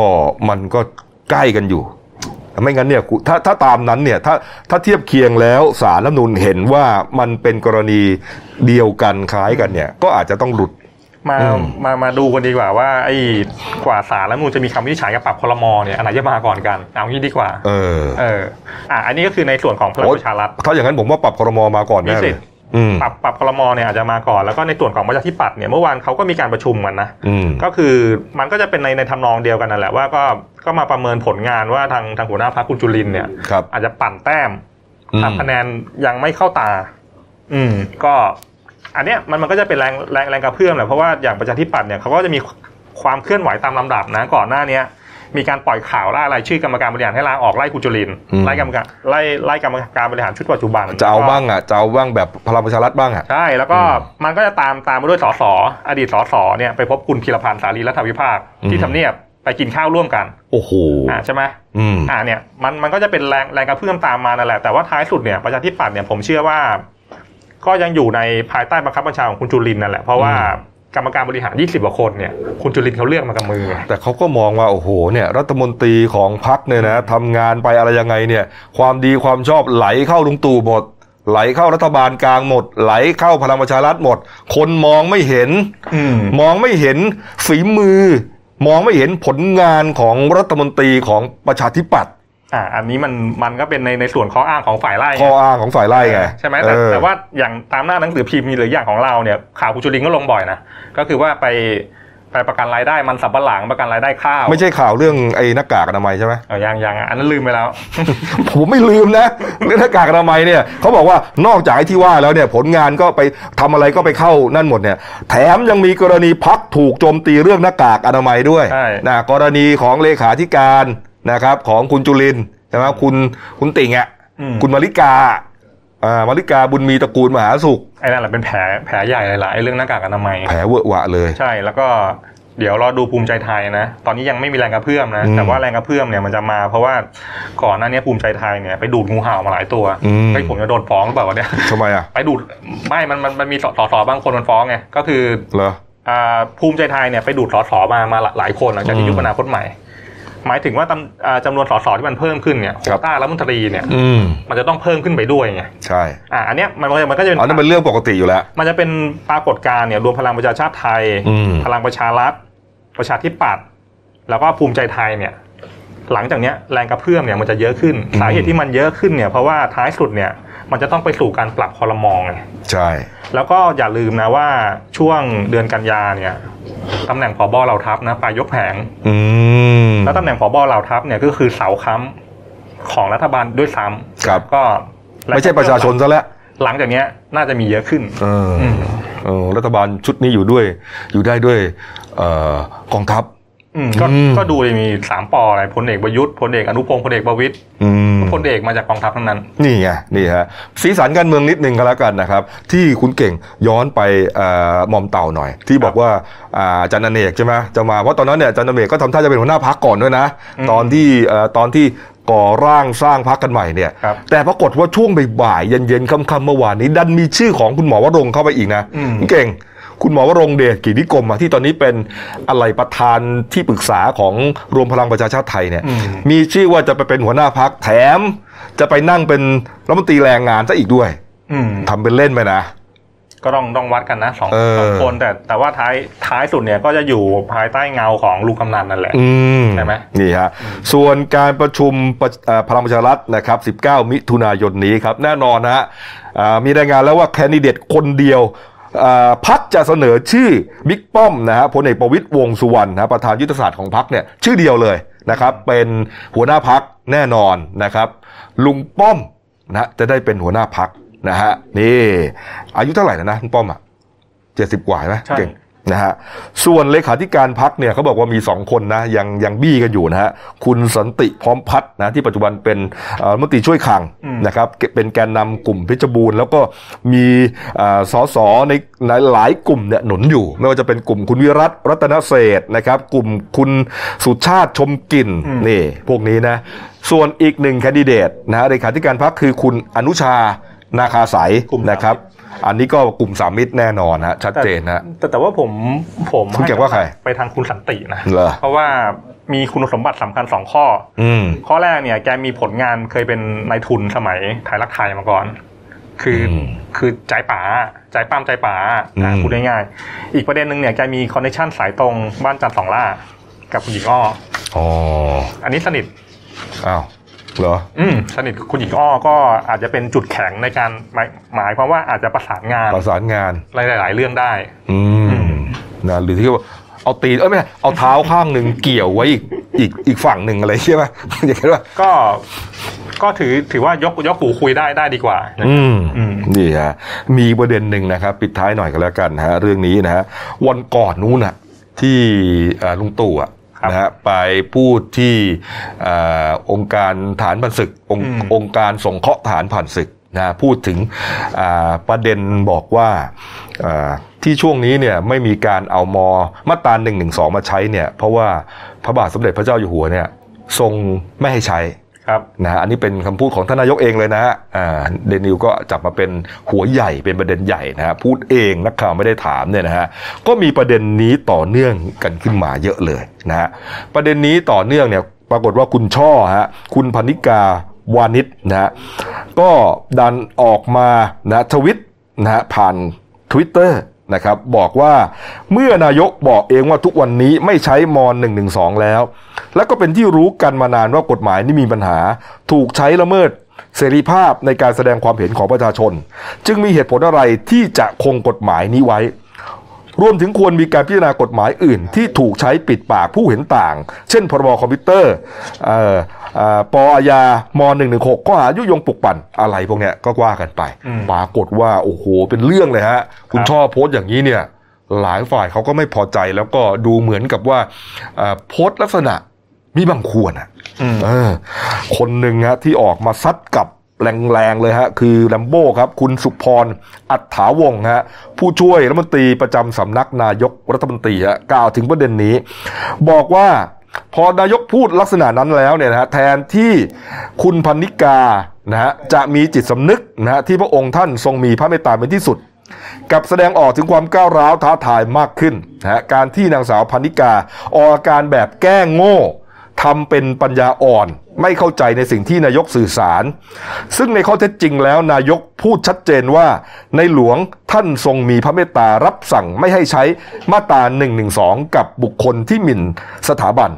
มันก็ใกล้กันอยู่ ไม่งั้นเนี่ยกูถ้าถ้าตามนั้นเนี่ยถ้าถ้าเทียบเคียงแล้วสารรัฐธรรมนูลเห็นว่ามันเป็นกรณีเดียวกันคล้ายกันเนี่ย ก็อาจจะต้องหลุดมาอืมมามาดูกันดีกว่าว่าไอ้กว่าสารแล้วมูลจะมีคำวินิจฉัยกับปรับคลมเนี่ยอันไหนจะมาก่อนกันเอางี้ดีกว่า เออ เอออะอันนี้ก็คือในส่วนของพลังประชารัฐถ้าอย่างนั้นผมว่าปรับครมมาก่อนแน่มีเลสิยทธิ์อืม ปรับปรับคลมเนี่ยอาจจะมาก่อนแล้วก็ในส่วนของประชาธิปัตย์เนี่ยเมื่อวานเขาก็มีการประชุมกันนะอืมก็คือมันก็จะเป็นในในทำนองเดียวกันนั่นแหละว่าก็ก็มาประเมินผลงานว่าทางทางหัวหน้าพรรคคุณจุลินทร์เนี่ยครับอาจจะปั่นแต้มอืมทำคะแนนยังไม่เข้าตา อืม ก็ อันเนี้ยมันมันก็จะเป็นแรงแรงแรงกระเพื่อมแหละเพราะว่าอย่างประชาธิปัตย์เนี่ยเขาก็จะมีความเคลื่อนไหวตามลำดับนะก่อนหน้าเนี้ย มีการปล่อยข่าวล่ารายชื่อกรรมการบริหารให้ลาออกไล่คุณจุลินทร์อืมไล่กรรมการไล่ไล่กรรมการบริหารชุดปัจจุบันจะเอาบ้างอะจะเอาบ้างแบบพลังประชารัฐบ้างอะใช่แล้วก็อืมมันก็จะตามตามมาด้วยสสอดีตสสเนี่ยไปพบคุณพีรพันธ์สารีรัฐวิภาคอืมที่ทำเนียบไปกินข้าวร่วมกัน โอ้โหอ่าใช่ไหมอืมอ่าเนี่ยมันมันก็จะเป็นแรงแรงกระเพื่อมตามมานั่นแหละแต่ว่าท้ายสุดเนี่ยประชาธิปัตย์เนี่ยผมเชื่อว่า ก็ยังอยู่ในภายใต้บังคับบัญชาของคุณจุลินทร์นั่นแหละเพราะว่าอืม กรรมการบริหาร 20กว่าคนเนี่ยคุณจุลินทร์เขาเลือกมากับมือไงแต่เขาก็มองว่าโอ้โหเนี่ยรัฐมนตรีของพรรคเนี่ยนะทำงานไปอะไรยังไงเนี่ยความดีความชอบไหลเข้าลุงตู่หมด ไหลเข้ารัฐบาลกลางหมด ไหลเข้าพลังประชารัฐหมด คนมองไม่เห็นอืมมองไม่เห็นฝีมือ มองไม่เห็นผลงานของรัฐมนตรีของประชาธิปัตย์ อ่าอันนี้มันมันก็เป็นในในส่วนข้ออ้างของฝ่ายไล่ไงข้ออ้างของฝ่ายไล่ไงใช่ไหมแต่เออแต่ว่าอย่างตามหน้าหนังสือพิมพ์หรืออย่างของเราเนี่ยข่าวคุณจุลินทร์ก็ลงบ่อยนะก็คือว่าไปไปประกันรายได้มันสับปะหลังประกันรายได้ข้าว ไม่ใช่ข่าวเรื่องไอ้หน้ากากอนามัยใช่ไหมเออยังยังอะอันนั้นลืมไปแล้ว ผมไม่ลืมนะเรื่องหน้ากากอนามัยเนี่ยเขาบอกว่านอกจากไอ้ที่ว่าแล้วเนี่ยผลงานก็ไปทำอะไรก็ไปเข้านั่นหมดเนี่ย แถมยังมีกรณีพักถูกโจมตีเรื่องหน้ากากอนามัยด้วยใช่นะกรณีของเลขาธิการ นะครับของคุณจุลินทร์ใช่ไหมคุณคุณติ่งอะอืมคุณมาริกาอ่ามาริกาบุญมีตระกูลมหาสุขไอ้นั่นแหละเป็นแผลแผลใหญ่เลยล่ะไอ้เรื่องหน้ากากอนามัยแผลเวอะหวะเลย ใช่แล้วก็เดี๋ยวรอดูภูมิใจไทยนะ ตอนนี้ยังไม่มีแรงกระเพื่อมนะอืมแต่ว่าแรงกระเพื่อมเนี่ยมันจะมาเพราะว่าก่อนหน้านี้ภูมิใจไทยเนี่ยไปดูดงูเห่ามาหลายตัวอืมไอ้ยผมจะโดนฟ้องหรือเปล่าวะเนี่ยทำไมอะไปดูดไม่มันมันมันมีสสบางคนมันฟ้องไงก็คือเหรออ่าภูมิใจไทยเนี่ยไปดูดสสมามาหลายคนหลังจากอืที่มยุบอนาคตใหม่ หมายถึงว่าตำอ่าจำนวนสสที่มันเพิ่มขึ้นเนี่ยคโครับต้ารัฐมนตรีเนี่ยอืมมันจะต้องเพิ่มขึ้นไปด้วยไงใช่อ่าอันเนี้ยมันก็จะมันก็จะเป็นอันนั้นเป็นเรื่องปกติอยู่แล้ว มันจะเป็นปรากฏการณ์เนี่ยรวมพลังประชาชาติไทยอืมพลังประชารัฐ ประชาธิปัตย์แล้วก็ภูมิใจไทยเนี่ย หลังจากเนี้ยแรงกระเพื่อมเนี่ยมันจะเยอะขึ้นสาเหตุที่มันเยอะขึ้นเนี่ยเพราะว่าท้ายสุดเนี่ย มันจะต้องไปสู่การปรับคอรมองไงใช่ แล้วก็อย่าลืมนะว่าช่วงเดือนกันยาเนี่ยตำแหน่งผบเหล่าทัพนะไปยกแผงอืมแล้วตำแหน่งผบเหล่าทัพเนี่ยก็คือเสาค้ำของรัฐบาลด้วยซ้ำครับก็ไม่ใช่ประชาชนซะแล้วหลังจากเนี้ยน่าจะมีเยอะขึ้นเอออมเออรัฐบาลชุดนี้อยู่ด้วย อยู่ได้ด้วยเอ่อกองทัพอืม ก็อืมก็ดูเลยมีสามปออะไรพลเอกประยุทธ์พลเอกอนุพงศ์พลเอกประวิตยอืมพลเอกมาจากกองทัพทั้งนั้น นี่ไงนี่ฮะสีสันการเมืองนิดนึงก็แล้วกันนะครับ ที่คุณเก่งย้อนไปเอ่อหมอมเต่าหน่อย ที่บอกว่าอ่าอาจันเนกใช่ไหมจะมาเพราะตอนนั้นเนี่ยอาจันเนกก็ทำท่าจะเป็นหัวหน้าพักก่อนด้วยนะอืมตอนที่เอ่อตอนที่ก่อร่างสร้างพักกันใหม่เนี่ยครับแต่ปรากฏว่าช่วงบ่ายๆเย็นๆค่ำๆเมื่อวานนี้ ดันมีชื่อของคุณหมอวรงค์เข้าไปอีกนะอืมคุณเก่ง คุณหมอวรงค์เดชกิจนิกรมอะที่ตอนนี้เป็นอะไรประธานที่ปรึกษาของรวมพลังประชาชาติไทยเนี่ยอืมมีชื่อว่าจะไปเป็นหัวหน้าพักแถม จะไปนั่งเป็นรัฐมนตรีแรงงานซะอีกด้วยอืมทำเป็นเล่นไปนะ ก็ต้องต้องวัดกันนะสองเออสองคนแต่แต่ว่าท้ายท้ายสุดเนี่ยก็จะอยู่ภายใต้เงาของลุงกำนันนั่นแหละอืมใช่ไหมนี่ฮะส่วนการประชุมประเอ่อพลังประชารัฐนะครับ 19 มิถุนายนนี้ครับ แน่นอนนะฮะอ่ามีรายงานแล้วว่าแคนดิเดตคนเดียวอ่า พักจะเสนอชื่อบิ๊กป้อมนะฮะพลเอกประวิตยวงษ์สุวรรณนะฮะประธานยุทธศาสตร์ของพักเนี่ยชื่อเดียวเลยนะครับ เป็นหัวหน้าพักแน่นอนนะครับ ลุงป้อมนะจะได้เป็นหัวหน้าพักนะฮะนี่อายุเท่าไหร่แล้วนะลุงป้อมอะเจ็ดสิบกว่าใช่ไหมใช่เก่ง นะฮะส่วนเลขาธิการพักเนี่ยเขาบอกว่ามีสองคนนะยังยังบี้กันอยู่นะฮะคุณสันติพร้อมพัฒน์นะที่ปัจจุบันเป็นเอ่อรัฐมนตรีช่วยคลังอืมนะครับเป็นแกนนำกลุ่มเพชรบูรณ์แล้วก็มีเอ่อสสในในหลายกลุ่มเนี่ยหนุนอยู่ ไม่ว่าจะเป็นกลุ่มคุณวิรัตรัตนเศรษฐ์นะครับ กลุ่มคุณสุชาติชมกลิ่นนี่พวกนี้นะส่วนอีกหนึ่งแคนดิเดตนะฮะเลขาธิการพักคือคุณอนุชา นาคาสายกลุ่มสามมิตรนะครับ อันนี้ก็กลุ่มสามมิตรแน่นอนฮะชัดเจนฮะแต่แต่ว่าผมผมคุณเก็บว่าใคร ไปทางคุณสันตินะเหรอเพราะว่ามีคุณสมบัติสำคัญสองข้อ อืมข้อแรกเนี่ยแกมีผลงานเคยเป็นนายทุนสมัยไทยรักไทยมาก่อน คืออมคือใจป๋าใจปั้มใจป๋าอืนะมพูดง่ายๆอีกประเด็นหนึ่งเนี่ยแกมีคอนเนคชั่นสายตรงบ้านจันทร์สองล่า กับคุณหญิงอ้ออ๋ออันนี้สนิทอ้าว เหรออืมสนิทกับคุณหญิงอ้อก็อาจจะเป็นจุดแข็งในการหมายหมายความว่าอาจจะประสานงานประสานงานหลายๆเรื่องได้ อืมนะหรือที่ว่าเอาตีนเอ้ยไม่ใช่เอาเท้าข้างหนึ่งเกี่ยวไว้อีกอีกอีกฝั่งหนึ่งอะไรใช่ไหมอย่างนั้นว่าก็ก็ถือถือว่ายกยกหูคุยได้ได้ดีกว่าอืมอืมนี่ฮะมีประเด็นหนึ่งนะครับ ปิดท้ายหน่อยก็แล้วกันนะฮะเรื่องนี้นะฮะวันก่อนนู้นน่ะที่เอ่อลุงตู่อะครับ นะฮะไปพูดที่เอ่อองค์การฐานผ่านศึกองค์อืมองค์การสงเคราะห์ฐานผ่านศึกนะพูดถึงอ่าประเด็นบอกว่าอ่าที่ช่วงนี้เนี่ยไม่มีการเอามอมาตราหนึ่งหนึ่งสองมาใช้เนี่ยเพราะว่าพระบาทสมเด็จพระเจ้าอยู่หัวเนี่ยทรงไม่ให้ใช้ ครับนะฮะอันนี้เป็นคำพูดของท่านนายกเองเลยนะฮะอ่าเดนิวก็จับมาเป็นหัวใหญ่เป็นประเด็นใหญ่นะฮะพูดเองนักข่าวไม่ได้ถามเนี่ยนะฮะก็มีประเด็นนี้ต่อเนื่องกันขึ้นมาเยอะเลยนะฮะประเด็นนี้ต่อเนื่องเนี่ยปรากฏว่าคุณช่อฮะคุณพนิกาวานิชนะฮะก็ดันออกมานะทวิตนะฮะผ่าน Twitter นะครับบอกว่าเมื่อนายกบอกเองว่าทุกวันนี้ไม่ใช้ม .112 แล้ว และก็เป็นที่รู้กันมานานว่ากฎหมายนี่มีปัญหา ถูกใช้ละเมิดเสรีภาพในการแสดงความเห็นของประชาชน จึงมีเหตุผลอะไรที่จะคงกฎหมายนี้ไว้ รวมถึงควรมีการพิจารณากฎหมายอื่น ที่ถูกใช้ปิดปากผู้เห็นต่าง เช่นพรบคอมพิวเตอร์เอ่อเอ่อปอาญาม116ข้อหายุยงปลุกปั่นอะไรพวกเนี้ยก็ว่ากันไปอืมปรากฏว่าโอ้โหเป็นเรื่องเลยฮะ คุณครับชอบโพสต์อย่างนี้เนี่ยหลายฝ่ายเขาก็ไม่พอใจแล้วก็ดูเหมือนกับว่าเอ่อโพสต์ลักษณะมีบางควรอะอืมเออคนหนึ่งฮะที่ออกมาซัดกับ แรงๆเลยฮะคือแลมโบ้ครับคุณสุพรอัฏฐาวงฮะผู้ช่วยรัฐมนตรีประจำสำนักนายกรัฐมนตรีฮะกล่าวถึงประเด็นนี้ บอกว่าพอนายกพูดลักษณะนั้นแล้วเนี่ยนะฮะแทนที่คุณพันนิกานะฮะจะมีจิตสำนึกนะฮะที่พระองค์ท่านทรงมีพระเมตตาเป็นที่สุดกับแสดงออกถึงความก้าวร้าวท้าทายมากขึ้นนะฮะการที่นางสาวพันนิกาออกอาการแบบแก้โง่ทำเป็นปัญญาอ่อน ไม่เข้าใจในสิ่งที่นายกสื่อสาร ซึ่งในข้อเท็จจริงแล้วนายกพูดชัดเจนว่า ในหลวงท่านทรงมีพระเมตตารับสั่งไม่ให้ใช้มาตรา1นึกับบุคคลที่หมิ่นสถาบัน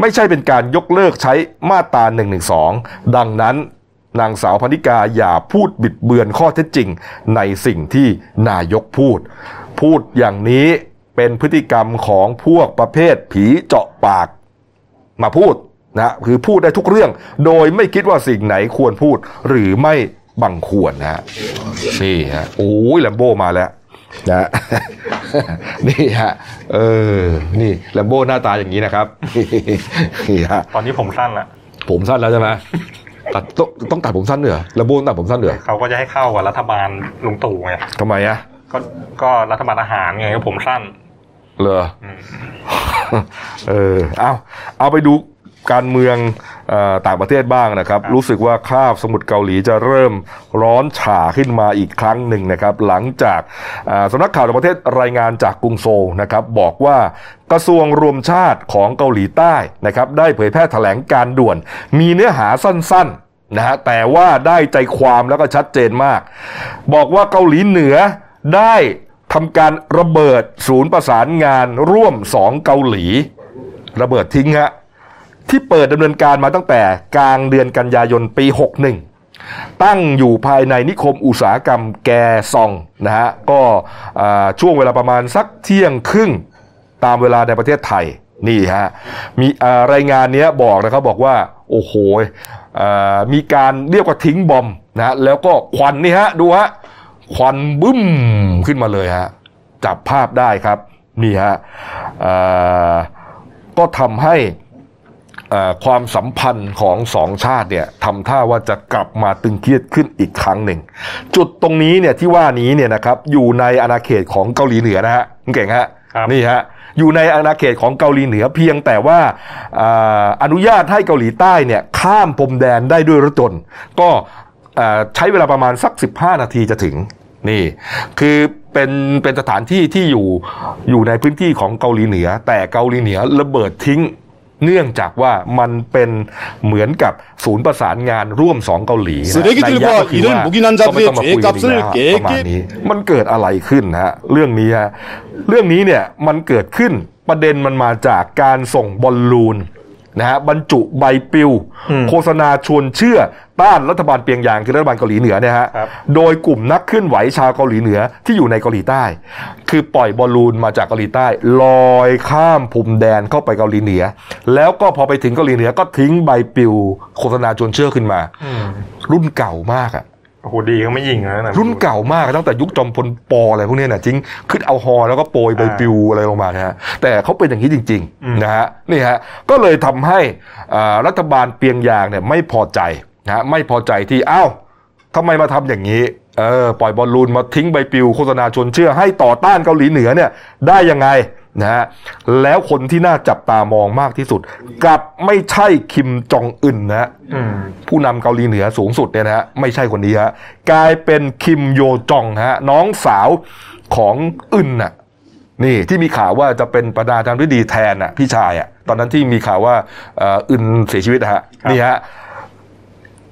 ไม่ใช่เป็นการยกเลิกใช้มาตรา1นึดังนั้นนางสาวพนิกาอย่าพูดบิดเบือนข้อเท็จจริง ในสิ่งที่นายกพูด พูดอย่างนี้เป็นพฤติกรรมของพวกประเภทผีเจาะปาก มาพูด นะคือพูดได้ทุกเรื่อง โดยไม่คิดว่าสิ่งไหนควรพูดหรือไม่บังควรนะฮะนี่ฮะโอ้ยแลมโบมาแล้วนะนี่ฮะเออ นี่แลมโบหน้าตาอย่างนี้นะครับนี่ฮะตอนนี้ผมสั้นละผมสั้นแล้วใช่ไหมตัดต้องต้องตัดผมสั้นเหรอแลมโบต้องตัดผมสั้นเหรอเขาก็จะให้เข้ากับรัฐบาลลุงตู่ไงทำไมอะก็ก็รัฐบาลอาหารไงก็ผมสั้นเหรออืมเออเอาเอาไปดู การเมืองเออต่างประเทศบ้างนะครับ รู้สึกว่าคาบสมุทรเกาหลีจะเริ่มร้อนฉ่าขึ้นมาอีกครั้งหนึ่งนะครับ หลังจากอ่าสำนักข่าวต่างประเทศรายงานจากกรุงโซลนะครับ บอกว่ากระทรวงรวมชาติของเกาหลีใต้นะครับได้เผยแพร่แถลงการด่วน มีเนื้อหาสั้นๆนะฮะแต่ว่าได้ใจความแล้วก็ชัดเจนมาก บอกว่าเกาหลีเหนือได้ทำการระเบิดศูนย์ประสานงานร่วมสองเกาหลี ระเบิดทิ้งฮะ ที่เปิดดำเนินการมาตั้งแต่กลางเดือนกันยายนปี 61 ตั้งอยู่ภายในนิคมอุตสาหกรรมแกซองนะฮะก็ช่วงเวลาประมาณสักเที่ยงครึ่งตามเวลาในประเทศไทยนี่ฮะมีรายงานเนี้ยบอกนะครับบอกว่า โอ้โหมีการเรียกว่าทิ้งบอมนะแล้วก็ควันนี่ฮะดูฮะควันบึ้มขึ้นมาเลยฮะจับภาพได้ครับนี่ฮะก็ทำให้ ความสัมพันธ์ของสองชาติเนี่ยทำท่าว่าจะกลับมาตึงเครียดขึ้นอีกครั้งหนึ่ง จุดตรงนี้เนี่ยที่ว่านี้เนี่ยนะครับอยู่ในอาณาเขตของเกาหลีเหนือนะฮะคุณเก่งฮะครับนี่ฮะอยู่ในอาณาเขตของเกาหลีเหนือเพียงแต่ว่าอ่าอนุญาตให้เกาหลีใต้เนี่ยข้ามพรมแดนได้ด้วยรถยนต์ก็เอ่อใช้เวลาประมาณสัก 15 นาทีจะถึงนี่คือเป็นเป็นสถานที่ที่อยู่อยู่ในพื้นที่ของเกาหลีเหนือ แต่เกาหลีเหนือระเบิดทิ้ง เนื่องจากว่ามันเป็นเหมือนกับศูนย์ประสานงานร่วมสองเกาหลีนะในยะก็คือว่าก็ไม่ต้องมาคุยกันแล้วประมาณนี้ มันเกิดอะไรขึ้นฮะเรื่องนี้ฮะเรื่องนี้เนี่ยมันเกิดขึ้นประเด็นมันมาจากการส่งบอลลูน นะฮะบรรจุใบปลิว โฆษณาชวนเชื่อต้านรัฐบาลเปียงยางคือรัฐบาลเกาหลีเหนือเนี่ยฮะครับโดยกลุ่มนักเคลื่อนไหวชาวเกาหลีเหนือที่อยู่ในเกาหลีใต้ คือปล่อยบอลลูนมาจากเกาหลีใต้ลอยข้ามพรมแดนเข้าไปเกาหลีเหนือ แล้วก็พอไปถึงเกาหลีเหนือก็ทิ้งใบปลิว โฆษณาชวนเชื่อขึ้นมาอืมรุ่นเก่ามากอะ โอ้โหดีเขาไม่ยิงนะรุ่นเก่ามากตั้งแต่ยุคจอมพลปออะไรพวกเนี้ยนะจริงขึ้นเอาฮอแล้วก็โปรยใบปลิวอะไรลงมานะฮะแต่เขาเป็นอย่างนี้จริงอืมๆนะฮะนี่ฮะก็เลยทำให้อ่ารัฐบาลเปียงยางเนี่ยไม่พอใจนะฮะไม่พอใจที่อ้าวทำไมมาทำอย่างนี้เออปล่อยบอลลูนมาทิ้งใบปลิวโฆษณาชวนเชื่อให้ต่อต้านเกาหลีเหนือเนี่ยได้ยังไง นะฮะแล้วคนที่น่าจับตามองมากที่สุดกลับไม่ใช่คิมจองอึนนะฮะอืมผู้นำเกาหลีเหนือสูงสุดเนี่ยนะฮะไม่ใช่คนนี้ฮะกลายเป็นคิมโยจองฮะน้องสาวของอึนน่ะนี่ที่มีข่าวว่าจะเป็นประธานาธิบดีแทนน่ะพี่ชายอะตอนนั้นที่มีข่าวว่าเอ่ออึนเสียชีวิตนะฮะครับนี่ฮะ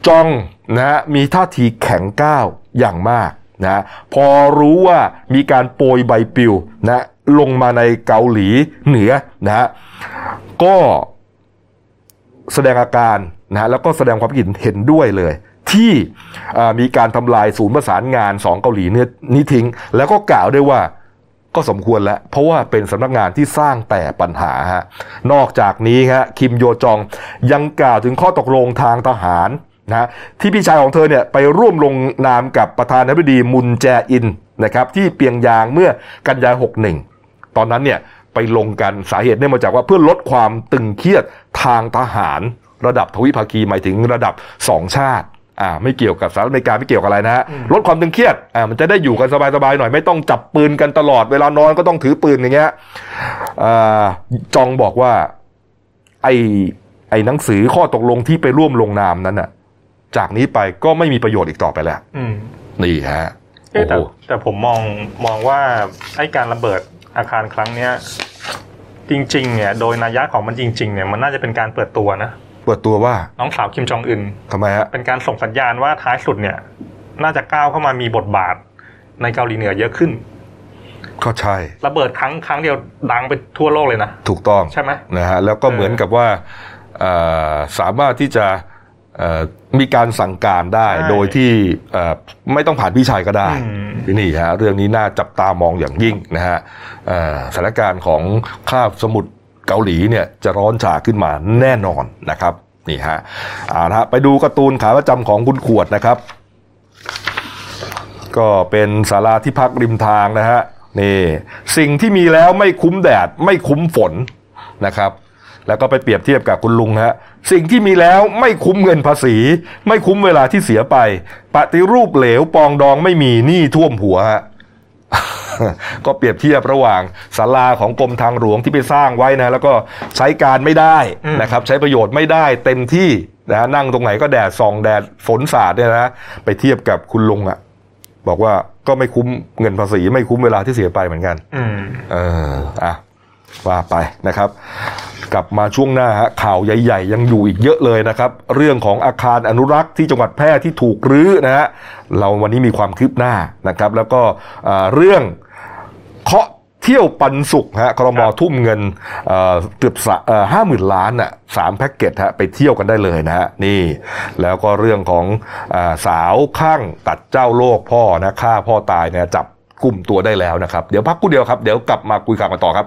จองนะฮะมีท่าทีแข็งก้าวอย่างมากนะพอรู้ว่ามีการโปรยใบปลิวนะ ลงมาในเกาหลีเหนือนะฮะก็แสดงอาการนะฮะแล้วก็แสดงความคิดเห็นเห็นด้วยเลย ที่มีการทำลายศูนย์ประสานงานสองเกาหลีเนี่ยนี้ทิ้ง แล้วก็กล่าวด้วยว่าก็สมควรแล้ว เพราะว่าเป็นสำนักงานที่สร้างแต่ปัญหาฮะนอกจากนี้ฮะคิมโยจองยังกล่าวถึงข้อตกลงทางทหารนะฮะที่พี่ชายของเธอเนี่ยไปร่วมลงนามกับประธานาธิบดีมุนแจอินนะครับที่เปียงยางเมื่อกันยายน61 ตอนนั้นเนี่ยไปลงกันสาเหตุเนื่องมาจากว่าเพื่อลดความตึงเครียดทางทหารระดับทวิภาคีหมายถึงระดับสองชาติอ่าไม่เกี่ยวกับสหรัฐอเมริกาไม่เกี่ยวกับอะไรนะฮะลดความตึงเครียดอ่ามันจะได้อยู่กันสบายๆหน่อย ไม่ต้องจับปืนกันตลอดเวลานอนก็ต้องถือปืนอย่างเงี้ยอ่าจองบอกว่าไอ้ไอ้หนังสือข้อตกลงที่ไปร่วมลงนามนั้นน่ะ จากนี้ไปก็ไม่มีประโยชน์อีกต่อไปแล้วอืมนี่ฮะเอ๊ะแต่โอ้โหแต่ผมมองมองว่าไอ้การระเบิด อาคารครั้งเนี้ยจริง ๆ เนี่ย โดยนัยยะของมันจริง ๆ เนี่ยมันน่าจะเป็นการเปิดตัวนะเปิดตัวว่าน้องสาวคิมจองอึนทำไมฮะเป็นการส่งสัญญาณว่าท้ายสุดเนี่ย น่าจะก้าวเข้ามามีบทบาทในเกาหลีเหนือเยอะขึ้นก็ใช่ระเบิดครั้งครั้งเดียวดังไปทั่วโลกเลยนะ ถูกต้องใช่ไหมนะฮะแล้วก็เออเหมือนกับว่าเอ่อสามารถที่จะเอ่อ มีการสั่งการได้ใช่โดยที่เอ่อไม่ต้องผ่านพี่ชายก็ได้อืมนี่ฮะเรื่องนี้น่าจับตามองอย่างยิ่งนะฮะเอ่อสถานการณ์ของคาบสมุทรเกาหลีเนี่ยจะร้อนฉาขึ้นมาแน่นอนนะครับนี่ฮะเอาละฮะไปดูการ์ตูนขาประจำของคุณขวดนะครับ ก็เป็นศาลาที่พักริมทางนะฮะนี่สิ่งที่มีแล้วไม่คุ้มแดดไม่คุ้มฝนนะครับ แล้วก็ไปเปรียบเทียบกับคุณลุงฮะสิ่งที่มีแล้วไม่คุ้มเงินภาษี ไม่คุ้มเวลาที่เสียไป ปฏิรูปเหลวปองดองไม่มีหนี้ท่วมหัวฮะก็เปรียบเทียบระหว่างศาลาของกรมทางหลวงที่ไปสร้างไว้นะ แล้วก็ใช้การไม่ได้อืมนะครับ ใช้ประโยชน์ไม่ได้เต็มที่นะฮะนั่งตรงไหนก็แดดส่องแดดฝนสาดเนี่ยนะ ไปเทียบกับคุณลุงอะบอกว่าก็ไม่คุ้มเงินภาษี ไม่คุ้มเวลาที่เสียไปเหมือนกัน อืมเอออะ ว่าไปนะครับ กลับมาช่วงหน้าฮะข่าวใหญ่ ๆ ยังอยู่อีกเยอะเลยนะครับ เรื่องของอาคารอนุรักษ์ที่จังหวัดแพร่ที่ถูกรื้อนะฮะเราวันนี้มีความคืบหน้านะครับ แล้วก็อ่าเรื่องเคาะเที่ยวปันสุขฮะครมครับทุ่มเงินเอ่อเกือบห้าหมื่นล้านน่ะสามแพ็กเกจฮะไปเที่ยวกันได้เลยนะฮะนี่ แล้วก็เรื่องของอาสาวข้างตัดเจ้าโลกพ่อนะฆ่าพ่อตายเนี่ยจับกลุ่มตัวได้แล้วนะครับ เดี๋ยวพักกูเดียวครับ เดี๋ยวกลับมาคุยข่าวกันต่อครับ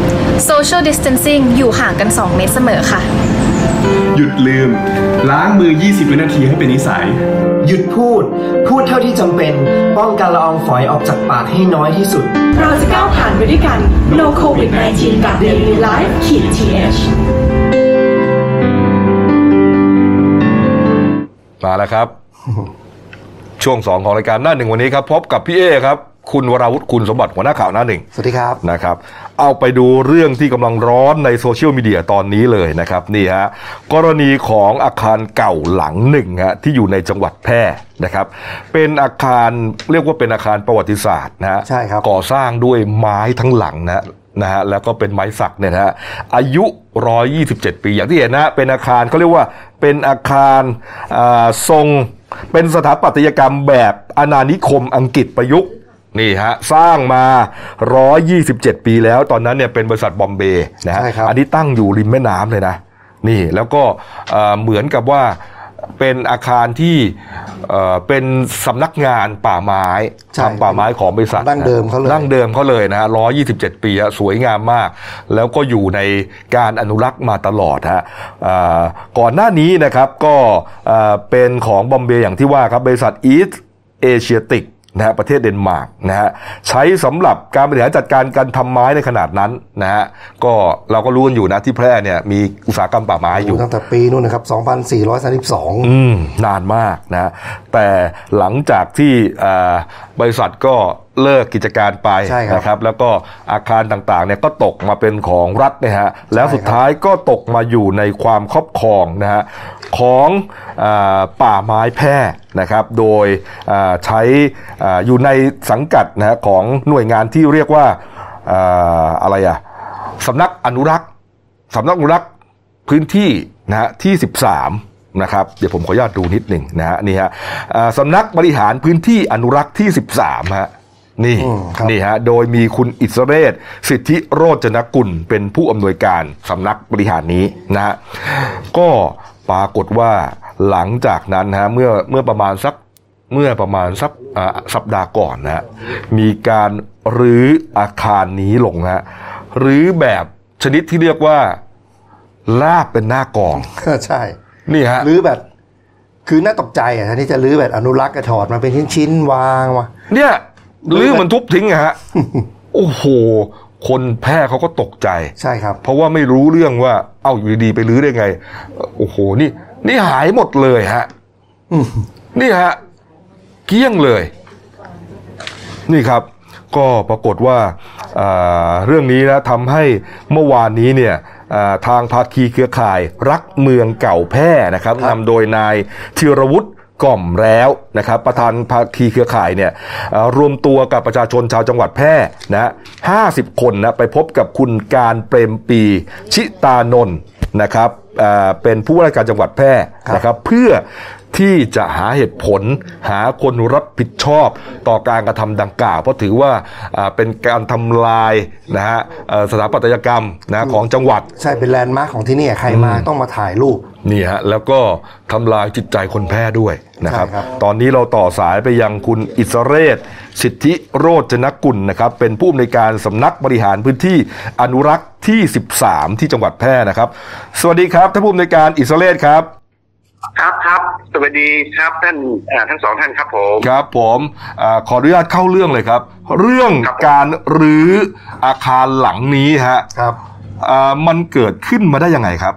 social distancing อยู่ห่างกัน 2 เมตรเสมอค่ะ หยุดลืม ล้างมือ 20 วินาทีให้เป็นนิสัย หยุดพูด พูดเท่าที่จำเป็น ป้องกันละอองฝอยออกจากปากให้น้อยที่สุด เราจะก้าวผ่านไปด้วยกัน No COVID 19กับ Daily Life ขีด th มาแล้วครับ ช่วงสองของรายการหน้าหนึ่งวันนี้ครับ พบกับพี่เอครับ คุณวราวุฒิคุณสมบัติหัวหน้าข่าวหน้าหนึ่งสวัสดีครับนะครับ เอาไปดูเรื่องที่กำลังร้อนในโซเชียลมีเดียตอนนี้เลยนะครับนี่ฮะกรณีของอาคารเก่าหลังหนึ่งฮะที่อยู่ในจังหวัดแพร่นะครับ เป็นอาคารเรียกว่าเป็นอาคารประวัติศาสตร์นะฮะใช่ครับก่อสร้างด้วยไม้ทั้งหลังนะนะฮะแล้วก็เป็นไม้สักเนี่ยนะฮะอายุ 127 ปีอย่างที่เห็นนะฮะเป็นอาคารเขาเรียกว่าเป็นอาคารอ่าทรงเป็นสถาปัตยกรรมแบบอาณานิคมอังกฤษประยุกต์ นี่ฮะสร้างมา 127 ปีแล้ว ตอนนั้นเนี่ยเป็นบริษัทบอมเบย์นะฮะใช่ครับ อันนี้ตั้งอยู่ริมแม่น้ำเลยนะ นี่แล้วก็เอ่อเหมือนกับว่าเป็นอาคารที่เอ่อเป็นสำนักงานป่าไม้ใช่ทำป่าไม้ของบริษัทดั้งเดิมเขาเลย ดั้งเดิมเขาเลยนะฮะ127 ปีอะสวยงามมาก แล้วก็อยู่ในการอนุรักษ์มาตลอดฮะอ่าก่อนหน้านี้นะครับก็อ่าเป็นของบอมเบย์อย่างที่ว่าครับบริษัท East Asiatic นะฮะประเทศเดนมาร์กนะฮะใช้สำหรับการบริหารจัดการการทำไม้ในขนาดนั้นนะฮะก็เราก็รู้กันอยู่นะที่แพร่เนี่ยมีอุตสาหกรรมป่าไม้อยู่ตั้งแต่ปีนู่นนะครับ 2432 อืมนานมากนะแต่หลังจากที่อ่าบริษัทก็เลิกกิจการไปใช่ครับนะครับ แล้วก็อาคารต่างๆเนี่ยก็ตกมาเป็นของรัฐนะฮะแล้วสุดท้ายก็ตกมาอยู่ในความครอบครองนะฮะของอาป่าไม้แพร่นะครับ โดยอ่าใช้อาอยู่ในสังกัดนะฮะของหน่วยงานที่เรียกว่าอ่าอะไรอะสำนักอนุรักษ์สำนักอนุรักษ์พื้นที่นะฮะที่ 13 นะครับเดี๋ยวผมขออนุญาตดูนิดหนึ่งนะฮะนี่ฮะอ่าสำนักบริหารพื้นที่อนุรักษ์ที่ 13ฮะ นี่อืมครับนี่ฮะโดยมีคุณอิสเรศสิทธิโรจนกุลเป็นผู้อำนวยการสำนักบริหารนี้นะฮะก็ปรากฏว่าหลังจากนั้นนะฮะเมื่อเมื่อประมาณสักเมื่อประมาณสักอ่าสัปดาห์ก่อนนะฮะมีการรื้ออาคารนี้ลงฮะรื้อแบบชนิดที่เรียกว่าลาบเป็นหน้ากองใช่ นี่ฮะหรือแบบคือน่าตกใจอะแทนที่จะรื้อแบบอนุรักษ์กระถอดมาเป็นชิ้นๆวางมาเนี่ย ลื้อมันทุบทิ้งอะฮะโอ้โห คนแพร่เขาก็ตกใจ ใช่ครับ เพราะว่าไม่รู้เรื่องว่า เอ้าอยู่ดีๆไปรื้อได้ไง โอ้โห นี่ นี่หายหมดเลยฮะอืมนี่ฮะเกลี้ยงเลย นี่ครับ ก็ปรากฏว่าอ่าเรื่องนี้นะทำให้เมื่อวานนี้เนี่ยอ่าทางภาคีเครือข่ายรักเมืองเก่าแพร่นะครับนำโดยนายธีรวุฒิ กล่อมแล้วนะครับประธานภาคีเครือข่ายเนี่ยรวมตัวกับประชาชนชาวจังหวัดแพร่นะห้าสิบคนนะไปพบกับคุณการเปรมปีชิตานนท์นะครับเป็นผู้ว่าราชการจังหวัดแพร่นะครับเพื่อ ที่จะหาเหตุผล หาคนรับผิดชอบต่อการกระทำดังกล่าว เพราะถือว่าอ่าเป็นการทำลายนะฮะเอ่อสถาปัตยกรรมนะของจังหวัด ใช่เป็นแลนด์มาร์คของที่นี่ใครมาต้องมาถ่ายรูปนี่ฮะแล้วก็ทำลายจิตใจคนแพร่ด้วยนะครับใช่ครับตอนนี้เราต่อสายไปยังคุณอิสเรศ สิทธิโรจนกุลนะครับเป็นผู้อำนวยการสำนักบริหารพื้นที่อนุรักษ์ที่ 13 ที่จังหวัดแพร่นะครับ สวัสดีครับท่านผู้อำนวยการอิสเรศครับครับครับ สวัสดีครับท่านอ่าทั้งสองท่านครับผมครับผมอาขออนุญาตเข้าเรื่องเลยครับ เรื่องการรื้ออาคารหลังนี้ฮะครับอ่ามันเกิดขึ้นมาได้ยังไงครับ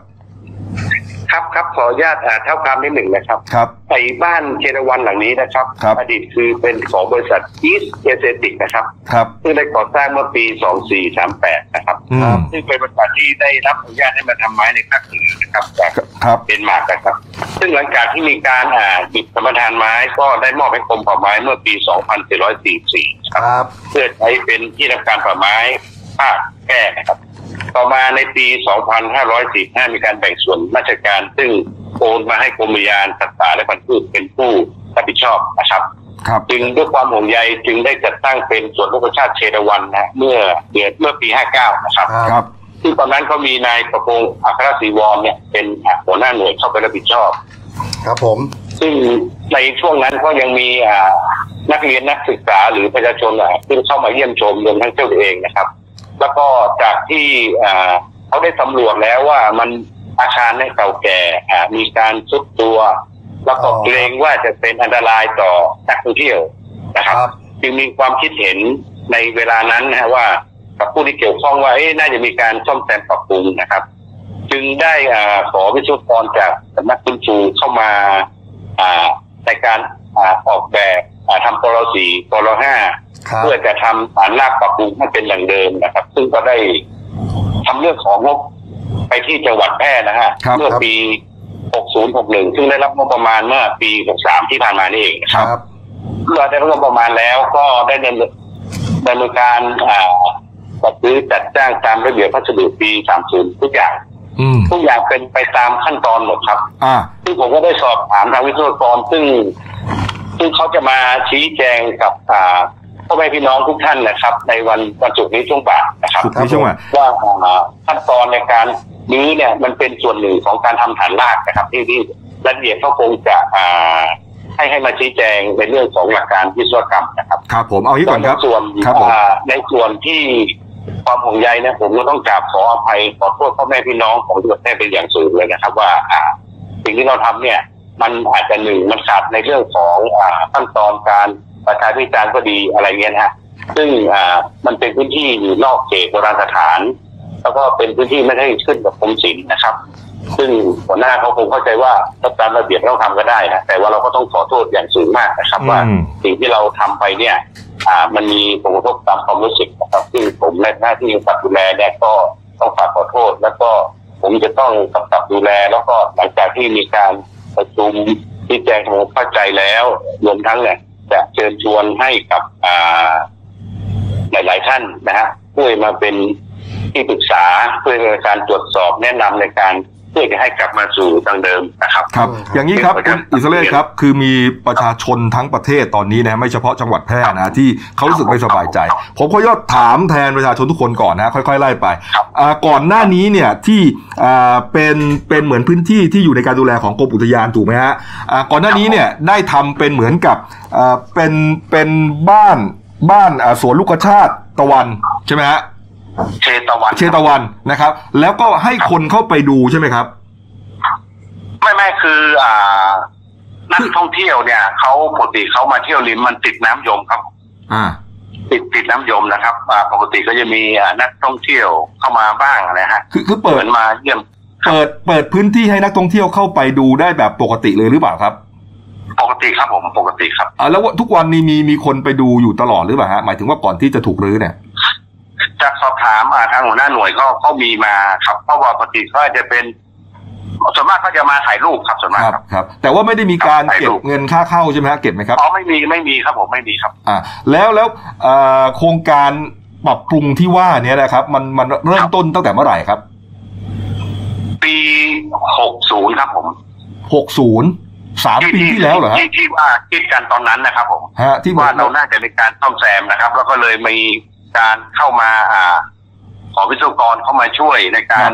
ครับครับขออนุญาตอ่าเท่าความนิดหนึ่งนะครับครับไอ้บ้านเชรวันหลังนี้นะครับครับอดีตคือเป็นของบริษัท East Asiatic นะครับครับซึ่งได้ก่อสร้างเมื่อปี 2438 นะครับอืมซึ่งเป็นบริษัทที่ได้รับอนุญาตให้มาทำไม้ในภาคเหนือนะครับจากครับเดนมาร์กนะครับ ซึ่งหลังจากที่มีการอ่าหยุดสัมปทานไม้ก็ได้มอบให้กรมป่าไม้เมื่อปี 2444 ครับครับเพื่อใช้เป็นที่ทำการป่าไม้ภาคแก้นะครับ ต่อมาในปี 2545 มีการแบ่งส่วนราชการ ซึ่งโอนมาให้กรมอุทยานสัตว์ป่าและพันธุ์พืชเป็นผู้รับผิดชอบนะครับครับจึงด้วยความห่วงใยจึงได้จัดตั้งเป็นส่วนราชชาติเชตวันนะเมื่อเดือนเมื่อปี 59 นะครับครับซึ่งตอนนั้นเขามีนายประพงศ์อัครศรีวรเนี่ยเป็นหัวหน้าหน่วยเข้าไปรับผิดชอบ ครับผม ซึ่งในช่วงนั้นก็ยังมีอ่านักเรียนนักศึกษาหรือประชาชนอะซึ่งเข้ามาเยี่ยมชมรวมทั้งเจ้าตัวเองนะครับ แล้วก็จากที่อ่าเขาได้สำรวจแล้วว่ามันอาคารเนี่ยเก่าแก่อ่ามีการซุดตัว แล้วก็อ๋อเกรงว่าจะเป็นอันตรายต่อนักท่องเที่ยวนะครับครับจึงมีความคิดเห็นในเวลานั้นนะฮะว่ากับผู้ที่เกี่ยวข้องว่าเอ๊ะน่าจะมีการซ่อมแซมปรับปรุงนะครับ จึงได้อ่าขอวิศวกรจากสำนักคุณชูเข้ามาอ่าในการอ่าออกแบบอ่า ทำปรสีปรห้าครับเพื่อจะทำฐานรากปรับปรุงให้เป็นอย่างเดิมนะครับ ซึ่งก็ได้ทำเรื่องของงบไปที่จังหวัดแพร่นะฮะครับเมื่อปี 6061 ซึ่งได้รับงบประมาณเมื่อปี 63 ที่ผ่านมานี่เองนะคครับรับเมื่อได้รับงบประมาณแล้วก็ได้ดำเนินดำเนินการอ่าจัดซื้อจัดจ้างตามระเบียบพัสดุปี 30 ทุกอย่างอืมทุกอย่างเป็นไปตามขั้นตอนหมดครับอ่าซึ่งผมก็ได้สอบถามทางวิศวกรซึ่ง ซึ่งเขาจะมาชี้แจงกับอ่าพ่อแม่พี่น้องทุกท่านนะครับ ในวันวันศุกร์นี้ช่วงบ่ายนะครับสุดที่ช่วงอะว่าอ่าขั้นตอนในการนี้เนี่ยมันเป็นส่วนหนึ่งของการทำฐานรากนะครับ ที่ที่รายละเอียดเขาคงจะอ่าให้ให้มาชี้แจงในเรื่องของหลักการวิศวกรรมนะครับครับผมเอางี้ก่อนครับในส่วนครับผมอ่าในส่วนที่ความห่วงใยเนี่ยผมก็ต้องกราบขออภัยขอโทษพ่อแม่พี่น้องของจังหวัดแพร่เป็นอย่างสูงเลยนะครับ ว่าอ่าสิ่งที่เราทำเนี่ย มันอาจจะหนึ่งมันขาดในเรื่องของอ่าขั้นตอนการประชาพิจารณ์ก็ดีอะไรเงี้ยนะฮะซึ่งอ่ามันเป็นพื้นที่อยู่นอกเขตโบราณสถาน แล้วก็เป็นพื้นที่ไม่ได้ขึ้นกับกรมศิลป์นะครับ ซึ่งหัวหน้าเขาคงเข้าใจว่าถ้าตามระเบียบเราทำก็ได้นะแต่ว่าเราก็ต้องขอโทษอย่างสูงมากนะครับ ว่าอืมสิ่งที่เราทำไปเนี่ย อ่า มันมีผลกระทบตามความรู้สึกนะครับซึ่งผมในหน้าที่กำกับดูแลเนี่ยก็ต้องฝากขอโทษแล้วก็ผมจะต้องกำกับดูแลแล้วก็หลังจากที่มีการ ประชุมที่แจ้งผมเข้าใจแล้วรวมทั้งเนี่ยจะเชิญชวนให้กับอ่าหลายๆท่านนะฮะช่วยมาเป็นที่ปรึกษาเพื่อในการตรวจสอบแนะนำในการ เพื่อจะให้กลับมาสู่ทางเดิมนะครับครับอืมอย่างนี้ครับครัคุบณอิสระเลศครับ คือมีประชาชนทั้งประเทศตอนนี้นะไม่เฉพาะจังหวัดแพร่นะที่เขารู้สึกไม่สบายใจ ผมขออนุญาตถามแทนประชาชนทุกคนก่อนนะค่อยๆไล่ไปครับอ่าก่อนหน้านี้เนี่ยที่อ่าเป็นเป็นเหมือนพื้นที่ที่อยู่ในการดูแลของกรมอุทยานถูกไหมฮะอ่าก่อนหน้านี้เนี่ยได้ทำเป็นเหมือนกับอ่าเป็นเป็นบ้านบ้านอ่าสวนลูกชาติตะวันใช่ไหมฮะ เชตวันเชตะวันนะครับ แล้วก็ให้คนเข้าไปดูใช่ไหมครับ ไม่ไม่คืออ่า นักท่องเที่ยวเนี่ยเขาปกติเขามาเที่ยวริมมันติดน้ำยมครับ อ่า ติดติดน้ำยมนะครับอ่าปกติก็จะมีอ่านักท่องเที่ยวเข้ามาบ้างนะฮะคือคือเหเปิดมือนมาเยี่ยมเปิดเปิดพื้นที่ให้นักท่องเที่ยวเข้าไปดูได้แบบปกติเลยหรือเปล่าครับปกติครับผมปกติครับอ่าแล้วว่าทุกวันนี้มีมีคนไปดูอยู่ตลอดหรือเปล่าฮะหมายถึงว่าก่อนที่จะถูกรื้อเนี่ย จากสอบถามอ่าทางหัวหน้าหน่วยก็ก็มีมาครับเพราะว่าปกติเขาจะเป็นส่วนมากเขาจะมาถ่ายรูปครับส่วนมากครับครับครับแต่ว่าไม่ได้มีการครับเก็บเงินค่าเข้าใช่ไหมฮะเก็บไหมครับอ๋อไม่มีไม่มีครับผมไม่มีครับ อ่า แล้วแล้วเอ่อโครงการปรับปรุงที่ว่าเนี้นะครับ มันมันเริ่มต้นตั้งแต่เมื่อไหร่ครับ ปีหกศูนย์ครับผมหกศูนย์สามปีที่แล้วเหรอฮะที่ที่ว่าคิดกันตอนนั้นนะครับผมฮะที่ว่าเราน่าจะมีการซ่อมแซมนะครับ แล้วก็เลยมี การเข้ามาอ่าขอวิศวกรเข้ามาช่วยในการ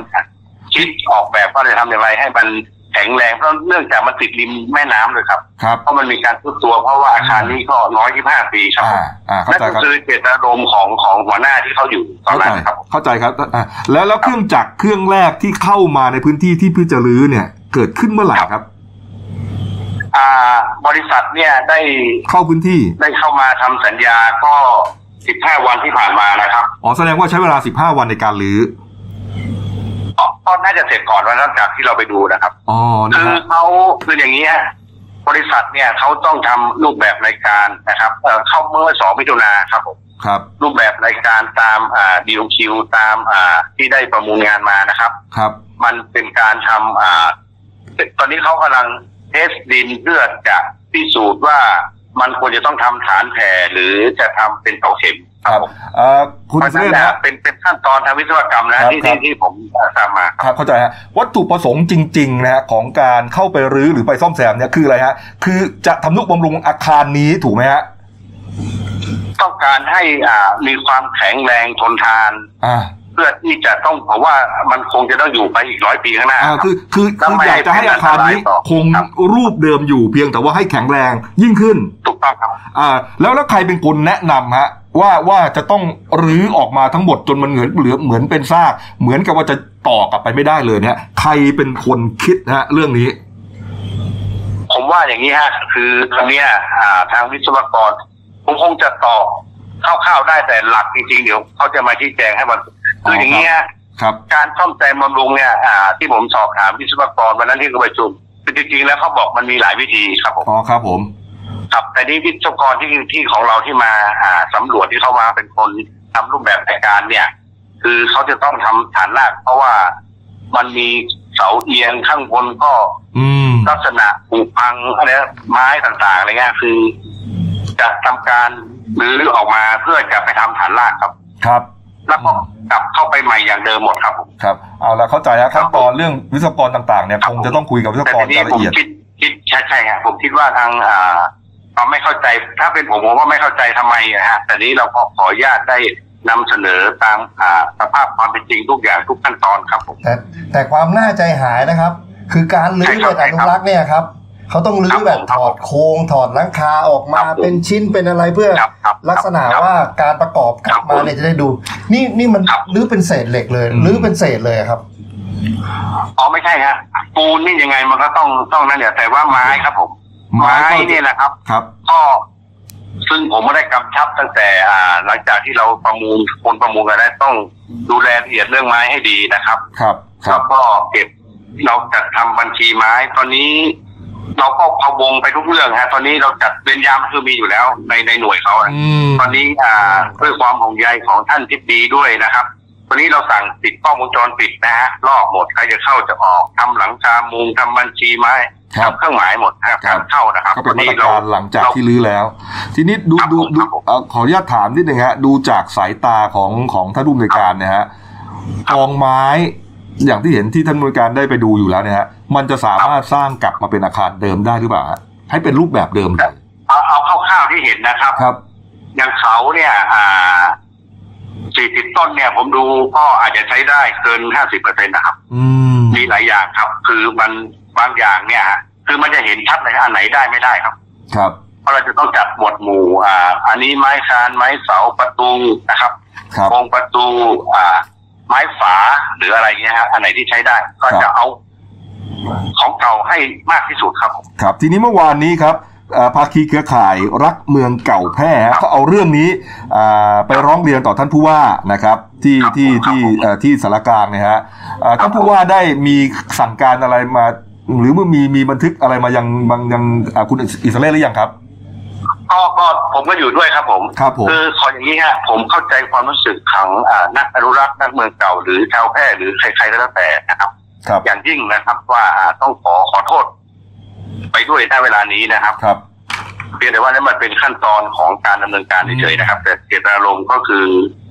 คิดออกแบบว่าจะทำอย่างไรให้มันแข็งแรงเพราะเนื่องจากมันติดริมแม่น้ำเลยครับครับเพราะมันมีการทุดตัว เพราะว่าอาคารนี้ก็ร้อยยี่ห้าปีครับอ่าผมอ่าเข้านั่นใจก็ครับคือเจตนารมณ์ของของหัวหน้าที่เขาอยู่ตอนเข้าใจนั้นครับ เข้าใจครับอะแล้วแล้วเครื่องจักรเครื่องแรกที่เข้ามาในพื้นที่ที่เพื่อจะรื้อเนี่ย เกิดขึ้นเมื่อไหร่ครับอ่าบริษัทเนี่ยได้เข้าพื้นที่ได้เข้ามาทำสัญญาก็ สิบห้าวันที่ผ่านมานะครับ อ๋อแสดงว่าใช้เวลา15วันในการรื้ออ๋อก็น่าจะเสร็จก่อนวันนั้นจากที่เราไปดูนะครับ อ๋อนะคือฮะเขาคืออย่างนี้ฮะบริษัทเนี่ยเขาต้องทำรูปแบบรายการนะครับเอ่อเข้าเมื่อสองมิถุนาครับผมครับ รูปแบบรายการตามอ่าดีลคิวตามอ่าที่ได้ประมูลงานมานะครับ ครับ มันเป็นการทำอ่าตอนนี้เขากำลังเทสดินเพื่อจะพิสูจน์ว่า มันควรจะต้องทำฐานแผ่หรือจะทำเป็นเสาเข็มครับเอ่อคุณเพราะฉะเสนั้นนนะฮะเป็นเป็นขั้นตอนทางวิศวกรรมนะครับที่ครัที่บที่ผมทราบมาครับเข้าใจฮะวัตถุประสงค์จริงๆนะฮะของการเข้าไปรื้อหรือไปซ่อมแซมเนี่ยคืออะไรฮะคือจะทำนุบำรุงอาคารนี้ถูกไหมฮะต้องการให้อ่ามีความแข็งแรงทนทานอ่า เพื่อที่จะต้องเพราะว่ามันคงจะต้องอยู่ไปอีกร้อยปีข้างหน้าอ่ารับคือคือแล้วคือไม่อยากจะให้อาคารนี้เป็นอันตรายต่อคงครับรูปเดิมอยู่เพียงแต่ว่าให้แข็งแรงยิ่งขึ้นถูกต้องครับอ่าแล้วแล้วใครเป็นคนแนะนำฮะว่าว่าจะต้องรื้อออกมาทั้งหมดจนมันเหมือนเหลือเหมือนเป็นซาก เหมือนกับว่าจะต่อกลับไปไม่ได้เลยเนี่ยใครเป็นคนคิดฮะเรื่องนี้ ผมว่าอย่างนี้ฮะ คือตอนเนี้ยอ่าทางวิศวกรผมคงจะตอบคร่าวๆได้แต่หลักจริงๆเดี๋ยวเขาจะมาชี้แจงให้มัน คืออย่างนี้ฮะครับการซ่อมแซมบำรุงเนี่ยอ่าที่ผมสอบถามวิศวกรวันนั้นที่เขาประชุมคือจริงๆแล้วเขาบอกมันมีหลายวิธีครับผมอ๋อครับผมครับแต่นี่วิศวกรที่ที่ของเราที่มาอ่าสำรวจที่เขามาเป็นคนทำรูปแบบรายการเนี่ย คือเขาจะต้องทำฐานราก เพราะว่ามันมีเสาเอียงข้างบนก็อืมลักษณะผุพังอะไรนะไม้ต่างๆอะไรเงี้ยคือ จะทำการรื้อออกมาเพื่อจะไปทำฐานรากครับ ครับ แล้วก็กลับเข้าไปใหม่อย่างเดิมหมดครับผมครับเอาละเข้าใจแล้วขั้นตอนเรื่องวิศวกรต่างๆเนี่ยคงจะต้องคุยกับวิศวแต่กรทีนี้รายผละมเอียดคิดคิดใช่ใช่ครับผมคิดว่าทางอ่าเราไม่เข้าใจถ้าเป็นผมผมก็ไม่เข้าใจทำไมอะฮะแต่นี้เราก็ขออนุญาตได้นำเสนอตามอ่าสภาพความเป็นจริงทุกอย่างทุกขั้นตอนครับผมแต่แต่ความน่าใจหายนะครับ คือการลื้อแบบอนุรักษ์เนี่ยครับ เขาต้องลื้อแบบถอดโครงถอดหลังคาออกมาเป็นชิ้นเป็นอะไรเพื่อ ลักษณะว่าการประกอบกลับมาเนี่ยจะได้ดู นี่นี่มันลื้อเป็นเศษเหล็กเลยลื้อเป็นเศษเลยครับอ๋อไม่ใช่ฮะปูนนี่ยังไงมันก็ต้องต้องนั่นเนี่ยแต่ว่าไม้ครับผม ไม้ไม้ก็เนี่ยนะครับครับก็ซึ่งผมไม่ได้กำชับตั้งแต่อ่า หลังจากที่เราประมูลคนประมูลกันแล้วต้องดูแลละเอียดเรื่องไม้ให้ดีนะครับ ครับ ครัแล้บวก็เก็บเราจัดทำบัญชีไม้ ตอนนี้ เราก็พะวงไปทุกเรื่องฮะ ตอนนี้เราจัดเวรยามคือมีอยู่แล้วในในหน่วยเขาอะอืมตอนนี้อ่าด้วยความห่วงใยของท่านทิบดีด้วยนะครับตอนนี้เราสั่งติดกล้องวงจรปิดนะฮะรอบหมดใครจะเข้าจะออกทำหลังคามุงทำบัญชีไม้ครับทำเครื่องหมายหมดนะครับการเข้านะครับก็เป็นมาตรเราการหลังจากที่รื้อแล้ว ทีนี้ดูดูดูเอ่อขออนุญาตถามนิดนึงฮะ ดูจากสายตาของของท่านผู้อำนวยการเนี่ยฮะกองไม้ อย่างที่เห็นที่ท่านผู้อำนวยการได้ไปดูอยู่แล้วเนี่ยฮะมันจะสามารถสร้างกลับมาเป็นอาคารเดิมได้หรือเปล่าฮะให้เป็นรูปแบบเดิมได้เอาเอาคร่าวๆที่เห็นนะครับครับ อย่างเสาเนี่ยอ่าสี่สิบต้นเนี่ย ผมดูก็อาจจะใช้ได้เกินห้าสิบเปอร์เซ็นต์นะครับ อืมมีหลายอย่างครับ คือมันบางอย่างเนี่ยฮะคือมันจะเห็นชัดเลยอันไหนได้ไม่ได้ครับ ครับ เพราะเราจะต้องจัดหมวดหมู่ อ่า อันนี้ไม้คานไม้เสาประตูนะครับครับโครงประตู อ่า ไม้ฝาหรืออะไรเงี้ยฮะอันไหนที่ใช้ได้ก็จะเอาของเก่าให้มากที่สุดครับ ครับ ทีนี้เมื่อวานนี้ครับเอ่อภาคีเครือข่ายรักเมืองเก่าแพร่ฮะก็เอาเรื่องนี้อ่าไปร้องเรียนต่อท่านผู้ว่านะครับ ที่ที่ที่เอ่อที่สารกลางเนี่ยฮะอ่าท่านผู้ว่าได้มีสั่งการอะไรมา หรือว่ามีมีบันทึกอะไรมายังบางยังอ่าคุณอิสราเอลหรือยังครับ ก็ก็ผมก็อยู่ด้วยครับผมครับผม คือขออย่างนี้ฮะผมเข้าใจความรู้สึกของอ่านักอนุรักษ์นักเมืองเก่า หรือชาวแพร่หรือใครๆก็แล้วแต่นะครับ ครับอย่างยิ่งนะครับว่าอ่าต้องขอขอโทษ ไปด้วยในเวลานี้นะครับ ครับเพียงแต่ว่านั่นมันเป็นขั้นตอนของการดำเนินการเฉยๆนะครับ แต่เจตนารมณ์ก็คือ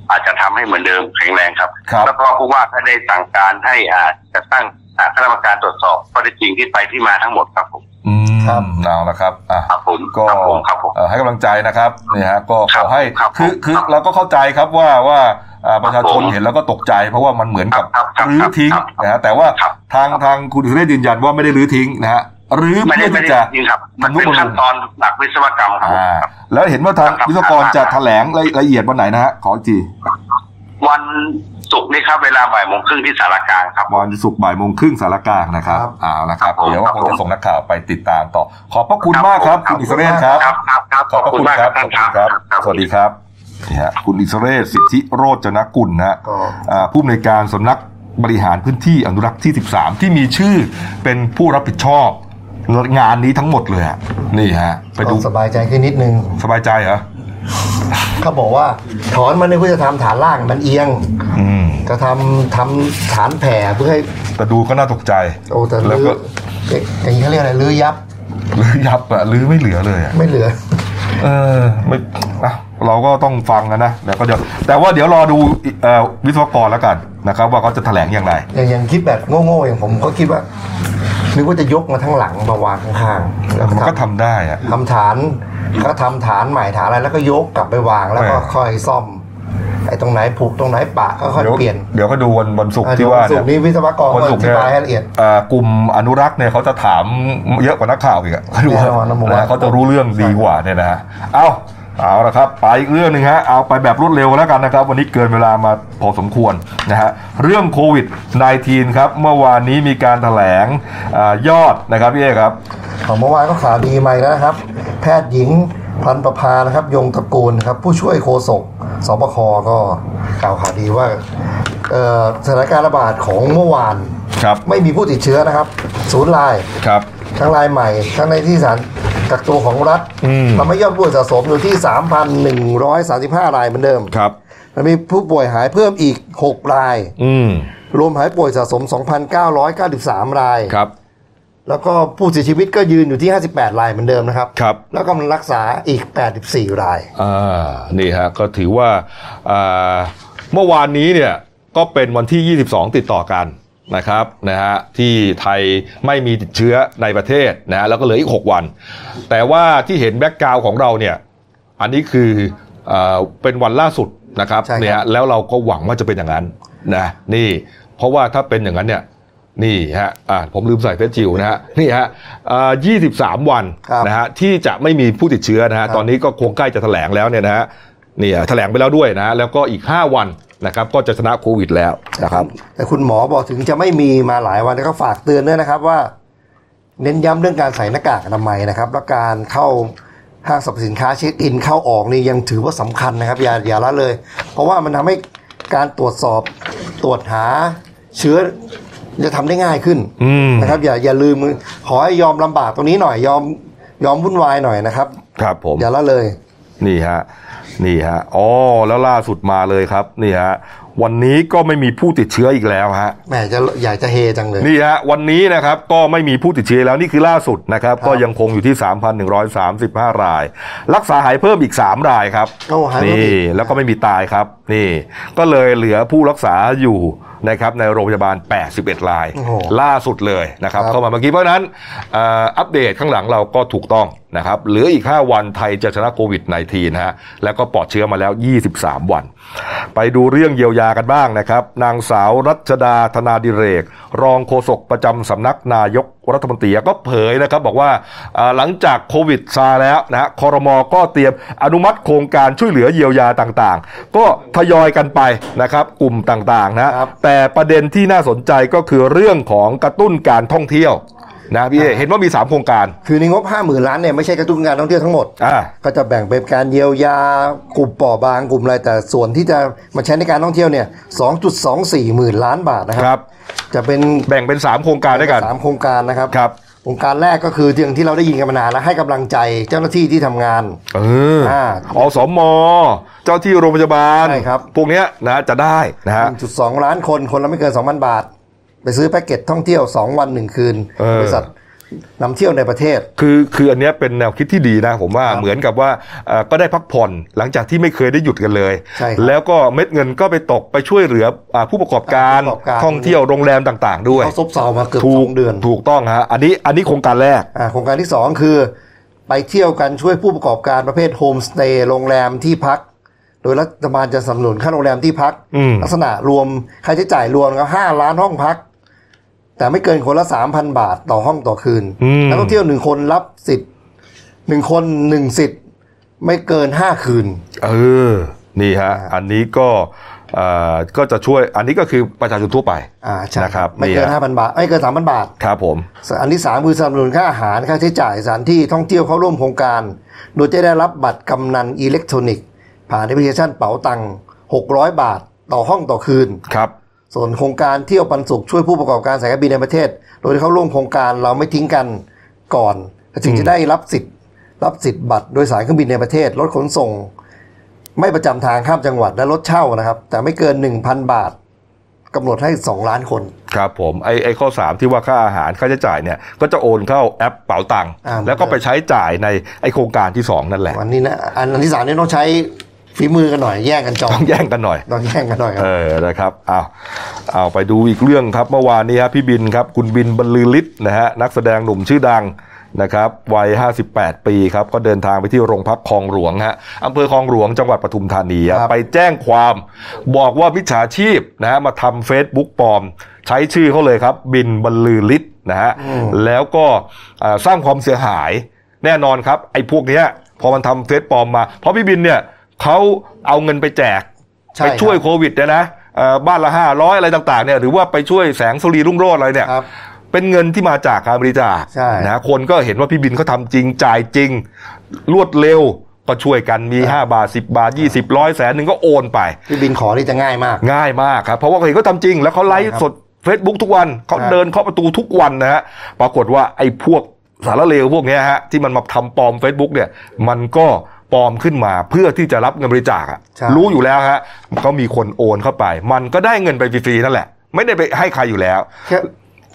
อาจจะทำให้เหมือนเดิมแข็งแรงครับ ครับแล้วก็ผู้ว่าก็ได้สั่งการให้อ่าจะตั้งอ่าคณะกรรมการตรวจสอบข้อเท็จจริงที่ไปที่มาทั้งหมดครับ ผมอืมเอาละครับอะครับผมก็ครับผมครับผมเอ่อให้กำลังใจนะครับเนี่ยฮะก็ขอให้ครับคือคือครับเราก็เข้าใจครับว่าว่าอ่าประชาชนครับผมเห็นแล้วก็ตกใจ เพราะว่ามันเหมือนกับครับครับรื้อทิ้งครับนะฮะแต่ว่าครับทางทางคุณอิสราเอลยืนยันว่าไม่ได้รื้อทิ้งนะฮะรื้อไม่ได้เพื่อไม่ที่ได้จะจริงครับมันเป็นทำนุบำรุงขั้นตอนหลักวิศวกรรมครับอ่าแล้วเห็นว่าทางครับวิศวกรครับจะแถลงรายละเอียดวันไหนนะฮะขออีกทีวัน ศุกร์นี้ครับเวลาบ่ายโมงครึ่งที่สารกลางครับวันศุกร์บ่ายโมงครึ่งสารกลางนะครับครับเอาละครับครับผมเดี๋ยวครับคงผมจะส่งนักข่าวไปติดตามต่อ ขอบพระคุณมากครับครับคุณอิสราเอลครับครับครับครับ ขอบพระคุณครับท่านขอบคุณครับครับ สวัสดีครับนี่ฮะคุณอิสราเอลสิทธิโรจนกุลนะฮะก็อ่าผู้อำนวยการสำนักบริหารพื้นที่อนุรักษ์ที่ 13 ที่มีชื่อเป็นผู้รับผิดชอบงานนี้ทั้งหมดเลยอะนี่ฮะไปดูก็สบายใจขึ้นนิดนึง สบายใจเหรอ เขาบอกว่าถอนมันเพื่อจะทำฐานล่างมันเอียงอืมจะทำทำฐานแผ่เพื่อให้แต่ดูก็น่าตกใจ โอ้แต่แล้วลื้อก็ เอ๊ะอย่างนี้เขาเรียกอะไรลื้อยับลื้อยับอะลื้อไม่เหลือเลยอะ ไม่เหลือ เออไม่อะเราก็ต้องฟังนะนะเดี๋ยวก็เดี๋ยวแต่ว่าเดี๋ยวรอดูเอ่อวิศวกรแล้วกันนะครับ ว่าเขาจะแถลงอย่างไร อย่างอย่างคิดแบบโง่ๆอย่างผมก็คิดว่านึกว่าจะยกมาทั้งหลังมาวางข้างๆแล้วมันก็ทำทำได้อะทำฐาน ก็ทำฐานใหม่ฐานอะไรแล้วก็ยกกลับไปวางแล้วก็ไม่ค่อยซ่อมไอ้ตรงไหนผุตรงไหนปะก็ค่อยเดี๋ยวเปลี่ยนเดี๋ยวก็ดูวันวันศุกร์อะที่ว่าเดี๋เนี่ยยววันศุกร์นี้วิศวกรวันศุกร์อธิบายให้ละเอียดอ่ากลุ่มอนุรักษ์เนี่ยเขาจะถามเยอะกว่านักข่าวอีกอะเขาดูแน่นอนนะผมว่านะเขาจะรู้เรื่องดีกว่าเนี่ยนะฮะเอ้า เอาละครับไปอีกเรื่องหนึ่งฮะเอาไปแบบรวดเร็วแล้วกันนะครับ วันนี้เกินเวลามาพอสมควรนะฮะเรื่องโควิด -19 ครับเมื่อวานนี้มีการถแถลงอายอดนะครับพี่เอครับของเมื่อวานก็ข่าวดีใหม่แล้วนะครับ แพทย์หญิงพันประภานะครับ ยงตระกูลนะครับ ผู้ช่วยโฆษกสบคก็กล่าวข่าวดีว่าเอ่อสถานการณ์ระบาดของเมื่อวานครับไม่มีผู้ติดเชื้อนะครับศูนย์รายครับทั้งรายใหม่ทั้งในที่สถาน กักตัวของรัฐอืมทำให้ยอดผู้ป่วยสะสมอยู่ที่ 3,135 รายเหมือนเดิมครับแล้วมีผู้ป่วยหายเพิ่มอีก 6 รายอืมรวมหายป่วยสะสม 2,993 รายครับ แล้วก็ผู้เสียชีวิตก็ยืนอยู่ที่ 58 รายเหมือนเดิมนะครับครับ แล้วกำลังรักษาอีก 84 รายอ่านี่ฮะก็ถือว่าอ่าเมื่อวานนี้เนี่ยก็เป็นวันที่ 22 ติดต่อกัน นะครับนะฮะที่ไทยไม่มีติดเชื้อในประเทศนะแล้วก็เหลืออีก 6 วัน แต่ว่าที่เห็น background ของเราเนี่ยอันนี้คืออาเป็นวันล่าสุดนะครับใช่ครับเนี่ยฮะแล้วเราก็หวังว่าจะเป็นอย่างนั้นนะนี่เพราะว่าถ้าเป็นอย่างนั้นเนี่ยนี่ฮะอ่าผมลืมใส่ face shield นะฮะนี่ฮะอ่า23วันครับนะฮะที่จะไม่มีผู้ติดเชื้อนะฮะครับตอนนี้ก็คงใกล้จะแถลงแล้วเนี่ยนะฮะนี่แถลงไปแล้วด้วยนะแล้วก็อีก 5 วัน นะครับก็จะชนะโควิดแล้วนะครับ แต่คุณหมอบอกถึงจะไม่มีมาหลายวันแต่ก็ฝากเตือนด้วยนะครับว่า เน้นย้ำเรื่องการใส่หน้ากากอนามัยนะครับ และการเข้าห้างสรรพสินค้าเช็คอินเข้าออกนี่ยังถือว่าสำคัญนะครับอย่าอย่าละเลย เพราะว่ามันทำให้การตรวจสอบตรวจหาเชื้อจะทำได้ง่ายขึ้นอืมนะครับ อย่าอย่าลืมขอให้ยอมลำบากตรงนี้หน่อยยอมยอมวุ่นวายหน่อยนะครับ ครับผมอย่าละเลย นี่ฮะ นี่ฮะอ๋อแล้วล่าสุดมาเลยครับนี่ฮะวันนี้ก็ไม่มีผู้ติดเชื้ออีกแล้วฮะแหมจะอยากจะเฮจังเลยนี่ฮะวันนี้นะครับก็ไม่มีผู้ติดเชื้อแล้วนี่คือล่าสุดนะครับ ก็ยังคงอยู่ที่ 3,135 ราย รักษาหายเพิ่มอีก 3 รายครับโอ้หายเพิ่มอีกนี่แล้วก็ไม่มีตายครับ นี่ ก็เลยเหลือผู้รักษาอยู่นะครับในโรงพยาบาล 81รายโอ้โหล่าสุดเลยนะครับครับ เข้ามาเมื่อกี้เพราะฉะนั้นเอ่ออัปเดตข้างหลังเราก็ถูกต้องนะครับเหลืออีก 5 วันไทยจะชนะโควิด -19 นะฮะแล้วก็ปลอดเชื้อมาแล้ว 23 วัน ไปดูเรื่องเยียวยากันบ้างนะครับ นางสาวรัชดาธนาดิเรก รองโฆษกประจำสำนักนายกรัฐมนตรีก็เผยนะครับบอกว่าเอ่อหลังจากโควิดซาแล้วนะฮะคอรมอก็เตรียมอนุมัติโครงการช่วยเหลือเยียวยาต่างๆ ก็ทยอยกันไปนะครับกลุ่มต่างๆนะครับแต่ประเด็นที่น่าสนใจก็คือเรื่องของกระตุ้นการท่องเที่ยว นะพี่เอเห็นว่ามี 3 โครงการ คือในงบ 5 0,000 ล้านเนี่ยไม่ใช่กระตุ้นการท่องเที่ยวทั้งหมดอ่าก็จะแบ่งเป็นการเยียวยากลุ่มเปราะบางกลุ่มอะไร แต่ส่วนที่จะมาใช้ในการท่องเที่ยวเนี่ย 2.24 หมื่นล้านบาทนะคครัรับ จะเป็นแบ่งเป็น 3 โครงการด้วยกันสามโครงการนะครับครับโครงการแรกก็คืออย่างที่เราได้ยินกันมานานแล้วให้กำลังใจเจ้าหน้าที่ที่ทำงานเอออ่าอสมเจ้าที่โรงพยาบาลใช่ครับพวกเนี้ยนะจะได้นะฮะ1.2ล้านคนคนละไม่เกิน 2,000 บาท ไปซื้อแพ็กเกจท่องเที่ยว 2 วัน 1 คืนเออบริษัทนำเที่ยวในประเทศ คือคืออันเนี้ยเป็นแนวคิดที่ดีนะ ผมว่าครับเหมือนกับว่าเอ่อก็ได้พักผ่อนหลังจากที่ไม่เคยได้หยุดกันเลยใช่ครับแล้วก็เม็ดเงินก็ไปตกไปช่วยเหลืออ่าผู้ประกอบการผู้ประกอบการท่องเที่ยวโรงแรมต่างๆ ด้วยเขาซบเซามาเกือบถูสกองเดือนถูกต้องฮะอันนี้อันนี้โครงการแรกอ่าโครงการที่ 2 คือ ไปเที่ยวกันช่วยผู้ประกอบการประเภทโฮมสเตย์โรงแรมที่พัก โดยรัฐบาลจะสนับสนุนค่าโรงแรมที่พักอืมลักษณะรวมค่าใช้จ่ายรวมก็ห้าล้านห้องพัก แต่ไม่เกินคนละสามพันบาทต่อห้องต่อคืนอืมนักท่องเที่ยวหนึ่งคนรับสิทธิ์หนึ่งคนหนึ่งสิทธิ์ไม่เกินห้าคืน เออ นี่ฮะ อันนี้ก็เอ่อก็จะช่วยอันนี้ก็คือประชาชนทั่วไปอ่าใช่นะครับไม่เกินนี่ฮะห้าพันบาท ไม่เกินสามพันบาทครับผม อันที่สามคือสนับสนุนค่าอาหารค่าใช้จ่ายสถานที่ท่องเที่ยวเข้าร่วมโครงการ โดยจะได้รับบัตรกำนันอิเล็กทรอนิกส์ ผ่านแอปพลิเคชันเป๋าตังค์600บาทต่อห้องต่อคืนครับ ส่วนโครงการเที่ยวปันสุขช่วยผู้ประกอบการสายการบินในประเทศ โดยที่เข้าร่วมโครงการเราไม่ทิ้งกันก่อนจึงจะได้รับสิทธิ์ รับสิทธิ์บัตรโดยสารเครื่องบินในประเทศรถขนส่ง ไม่ประจำทางข้ามจังหวัดและรถเช่านะครับ แต่ไม่เกิน 1,000 บาทกำหนดให้ 2 ล้านคน ครับผมไอ้ไอ้ข้อ 3 ที่ว่าค่าอาหารค่าใช้จ่ายเนี่ย ก็จะโอนเข้าแอปเป๋าตังค์อ่าแล้วก็ไปใช้จ่ายในไอ้โครงการที่ 2 นั่นแหละวันนี้นะอันอันที่สามนี่ต้องใช้ ฝีมือกันหน่อยแย่งกันจองต้องแย่งกันหน่อยต้องแย่งกันหน่อยครับเออนะครับเอาเอาไปดูอีกเรื่องครับเมื่อวานนี้ครับพี่บินครับคุณบินบรรลือฤทธิ์นะฮะนักแสดงหนุ่มชื่อดังนะครับวัย 58 ปีครับก็เดินทางไปที่โรงพักคลองหลวงฮะอำเภอคลองหลวงจังหวัดปทุมธานีครับไปแจ้งความบอกว่ามิจฉาชีพนะฮะมาทำเฟซบุ๊กปลอม ใช้ชื่อเขาเลยครับ บินบรรลือฤทธิ์นะฮะแล้วก็เอ่อสร้างความเสียหายแน่นอนครับไอ้พวกเนี้ยพอมันทำเฟซปลอมมา เพราะพี่บินเนี่ย เขาเอาเงินไปแจกใช่ไปช่วยครับโควิดเนี่ยนะเอ่อบ้านละห้าร้อยอะไรต่างๆเนี่ยหรือว่าไปช่วยแสงสุรีรุ่งโรจน์อะไรเนี่ยครับเป็นเงินที่มาจากการบริจาคใช่นะคนก็เห็นว่าพี่บินเขาทำจริงจ่ายจริง รวดเร็วก็ช่วยกันมี 5 บาท 10 บาท 20ร้อยแสนหนึ่งก็โอนไปพี่บินขอนี่จะง่ายมาก ง่ายมากครับเพราะว่าเขาเห็นเขาทำจริง แล้วเขาไลฟ์สด Facebook ทุกวันเขาครับเดินเคาะประตูทุกวันนะฮะปรากฏว่าไอ้พวกสารเลวพวกเนี้ยฮะที่มันมาทำปลอม Facebook เนี่ยมันก็ ปลอมขึ้นมาเพื่อที่จะรับเงินบริจาคอะใช่ รู้อยู่แล้วฮะเขามีคนโอนเข้าไป มันก็ได้เงินไปฟรีๆนั่นแหละ ไม่ได้ไปให้ใครอยู่แล้ว แค่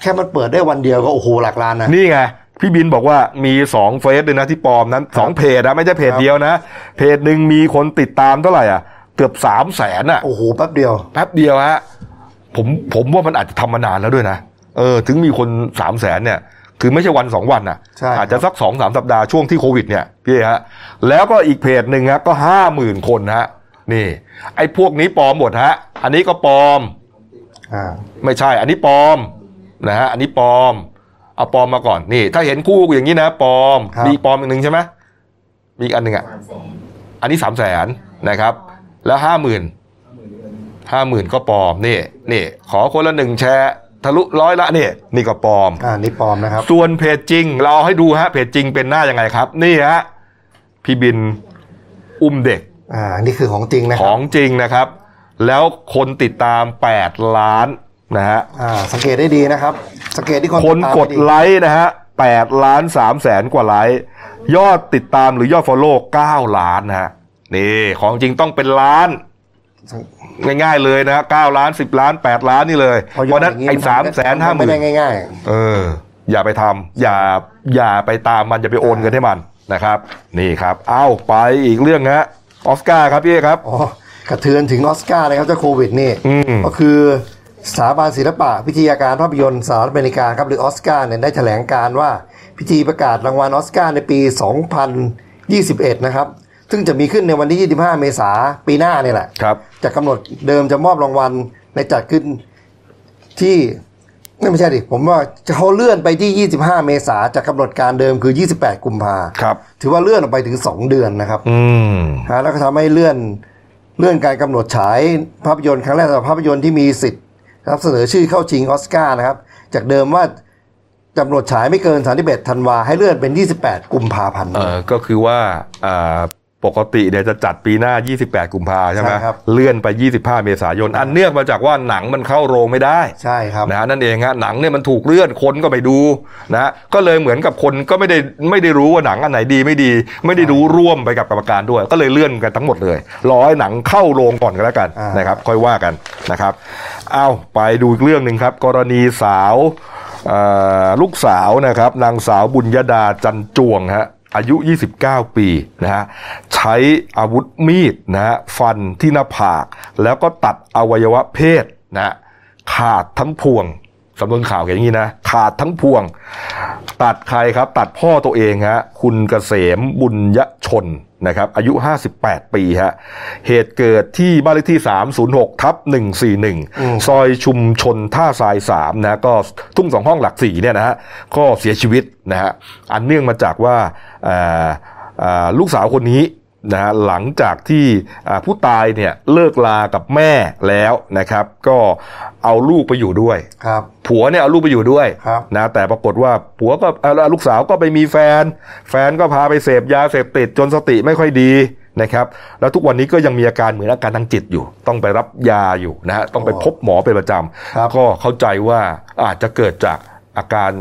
แค่มันเปิดได้วันเดียวก็โอ้โหหลักล้านนะ นี่ไงพี่บินบอกว่ามีสองเฟซเลยนะที่ปลอมนั้นสองเพจนะไม่ใช่เพจครับ เดียวนะ เพจหนึ่งมีคนติดตามเท่าไหร่อะเกือบสามแสนอะ โอ้โหแป๊บเดียว แป๊บเดียวฮะผมผมว่ามันอาจจะทำมานานแล้วด้วยนะ เออ ถึงมีคนสามแสนเนี่ย คือไม่ใช่วันสองวันอะใช่อาจจะสักสองสามสัปดาห์ช่วงที่โควิดเนี่ยพี่ฮะแล้วก็อีกเพจหนึ่งฮะก็ห้าหมื่นคนฮะนี่ ไอ้พวกนี้ปลอมหมดฮะ อันนี้ก็ปลอมอ่าไม่ใช่ อันนี้ปลอมนะฮะอันนี้ปลอมเอาปลอมมาก่อนนี่ ถ้าเห็นคู่อย่างนี้นะปลอมครับมีปลอมอีกหนึ่งใช่ไหมมีอีกอันหนึ่งอะอันนี้สามแสนนะครับ แล้วห้าหมื่นห้าหมื่นก็ปลอมนี่นี่ขอคนละหนึ่งแชร์ ทะลุร้อยละนี่นี่ก็ปลอม อ่านี่ปลอมนะครับ ส่วนเพจจริง เราเอาให้ดูฮะเพจจริงเป็นหน้ายังไงครับ นี่ฮะพี่บินอุ้มเด็ก อ่า นี่คือของจริงนะคขรับองจริงนะครับ แล้วคนติดตาม 8 ล้านนะฮะอ่า สังเกตได้ดีนะครับ สังเกตที่คนคนติตามกดดีไลค์นะฮะ8ล้าน3แสนกว่าไลค์ยอดติดตามหรือยอด follow 9ล้านนะฮะนี่ของจริงต้องเป็นล้าน ง่ายๆเลยนะ9ล้าน10ล้าน8ล้านนี่เลยพอยอดเพราะฉะนั้นยิ่งไอ้สามแสนห้าหมื่นไม่นได้ง่ายเออ อย่าไปทำอย่าอย่าไปตามมันอย่าไปโอนเงินให้มันนะครับ นี่ครับ เอ้าไปอีกเรื่องฮะออสการ์ครับพี่เอกครับๆอ๋อกระเทือนถึงออสการ์เลยครับเจ้าโควิดนี่อืมก็คือสถาบันศิลปะวิทยาการภาพยนตร์สหรัฐอเมริกาครับหรือออสการ์เนี่ยได้แถลงการณ์ว่าพิธีประกาศรางวัลออสการ์ในปี 2021 นะครับ ซึ่งจะมีขึ้นในวันที่ 25 เมษายนปีหน้าเนี่ยแหละครับจะกำหนดเดิมจะมอบรางวัลในจัดขึ้นที่ไม่ใช่ดิผมว่าจะเขาเลื่อนไปที่ 25 เมษาจากกำหนดการเดิมคือ 28 กุมภาครับถือว่าเลื่อนออกไปถึง 2 เดือนนะครับอืมฮะแล้วก็ทำให้เลื่อนเลื่อนการกำหนดฉายภาพยนตร์ครั้งแรกสำหรับภาพยนตร์ที่มีสิทธิ์รับเสนอชื่อเข้าชิงออสการ์นะครับ จากเดิมว่าจำหนดฉายไม่เกิน 31 ธันวาให้เลื่อนเป็น 28 กุมภาพันธ์เออก็คือว่าอ่า ปกติเนี่ยจะจัดปีหน้า 28 กุมภาใช่ไหมใช่ครับเลื่อนไป 25 เมษายน อันเนื่องมาจากว่าหนังมันเข้าโรงไม่ได้ใช่ครับนะฮะนั่นเองฮะหนังเนี่ยมันถูกเลื่อนคนก็ไปดูนะฮะก็เลยเหมือนกับคนก็ไม่ได้ไม่ได้รู้ว่าหนังอันไหนดีไม่ดี ไม่ได้รู้ร่วมไปกับกรรมการด้วย ก็เลยเลื่อนกันทั้งหมดเลยรอให้หนังเข้าโรงก่อนก็แล้วกันอ่านนะครับ ค่อยว่ากันนะครับเอาไปดูอีกเรื่องหนึ่งครับ กรณีสาวเอ่อลูกสาวนะครับนางสาวบุญยดาจันจวงฮะ อายุ 29 ปีนะฮะใช้อาวุธมีดนะฮะฟันที่หน้าผาก แล้วก็ตัดอวัยวะเพศนะฮะขาดทั้งพวงสำนวนข่าวเขียนอย่างนี้นะขาดทั้งพวง ตัดใครครับ ตัดพ่อตัวเองฮะคุณเกษมบุญยชน นะครับอายุ 58 ปีฮะเหตุเกิดที่บ้านเลขที่ 306 ทับ 141 ซอยชุมชนท่าทราย 3 นะก็ทุ่งสองห้องหลักสี่เนี่ยนะฮะก็เสียชีวิตนะฮะอันเนื่องมาจากว่าเอ่อเอ่อลูกสาวคนนี้ นะฮะหลังจากที่อ่าผู้ตายเนี่ยเลิกลากับแม่แล้วนะครับ ก็เอาลูกไปอยู่ด้วยครับผัวเนี่ยเอาลูกไปอยู่ด้วยครับนะแต่ปรากฏว่าผัวก็เอ่อลูกสาวก็ไปมีแฟน แฟนก็พาไปเสพยาเสพติดจนสติไม่ค่อยดีนะครับแล้วทุกวันนี้ก็ยังมีอาการเหมือนอาการทางจิตอยู่ ต้องไปรับยาอยู่นะฮะต้องไปพบหมอเป็นประจครับำก็เข้าใจว่าอาจจะเกิดจากอาการ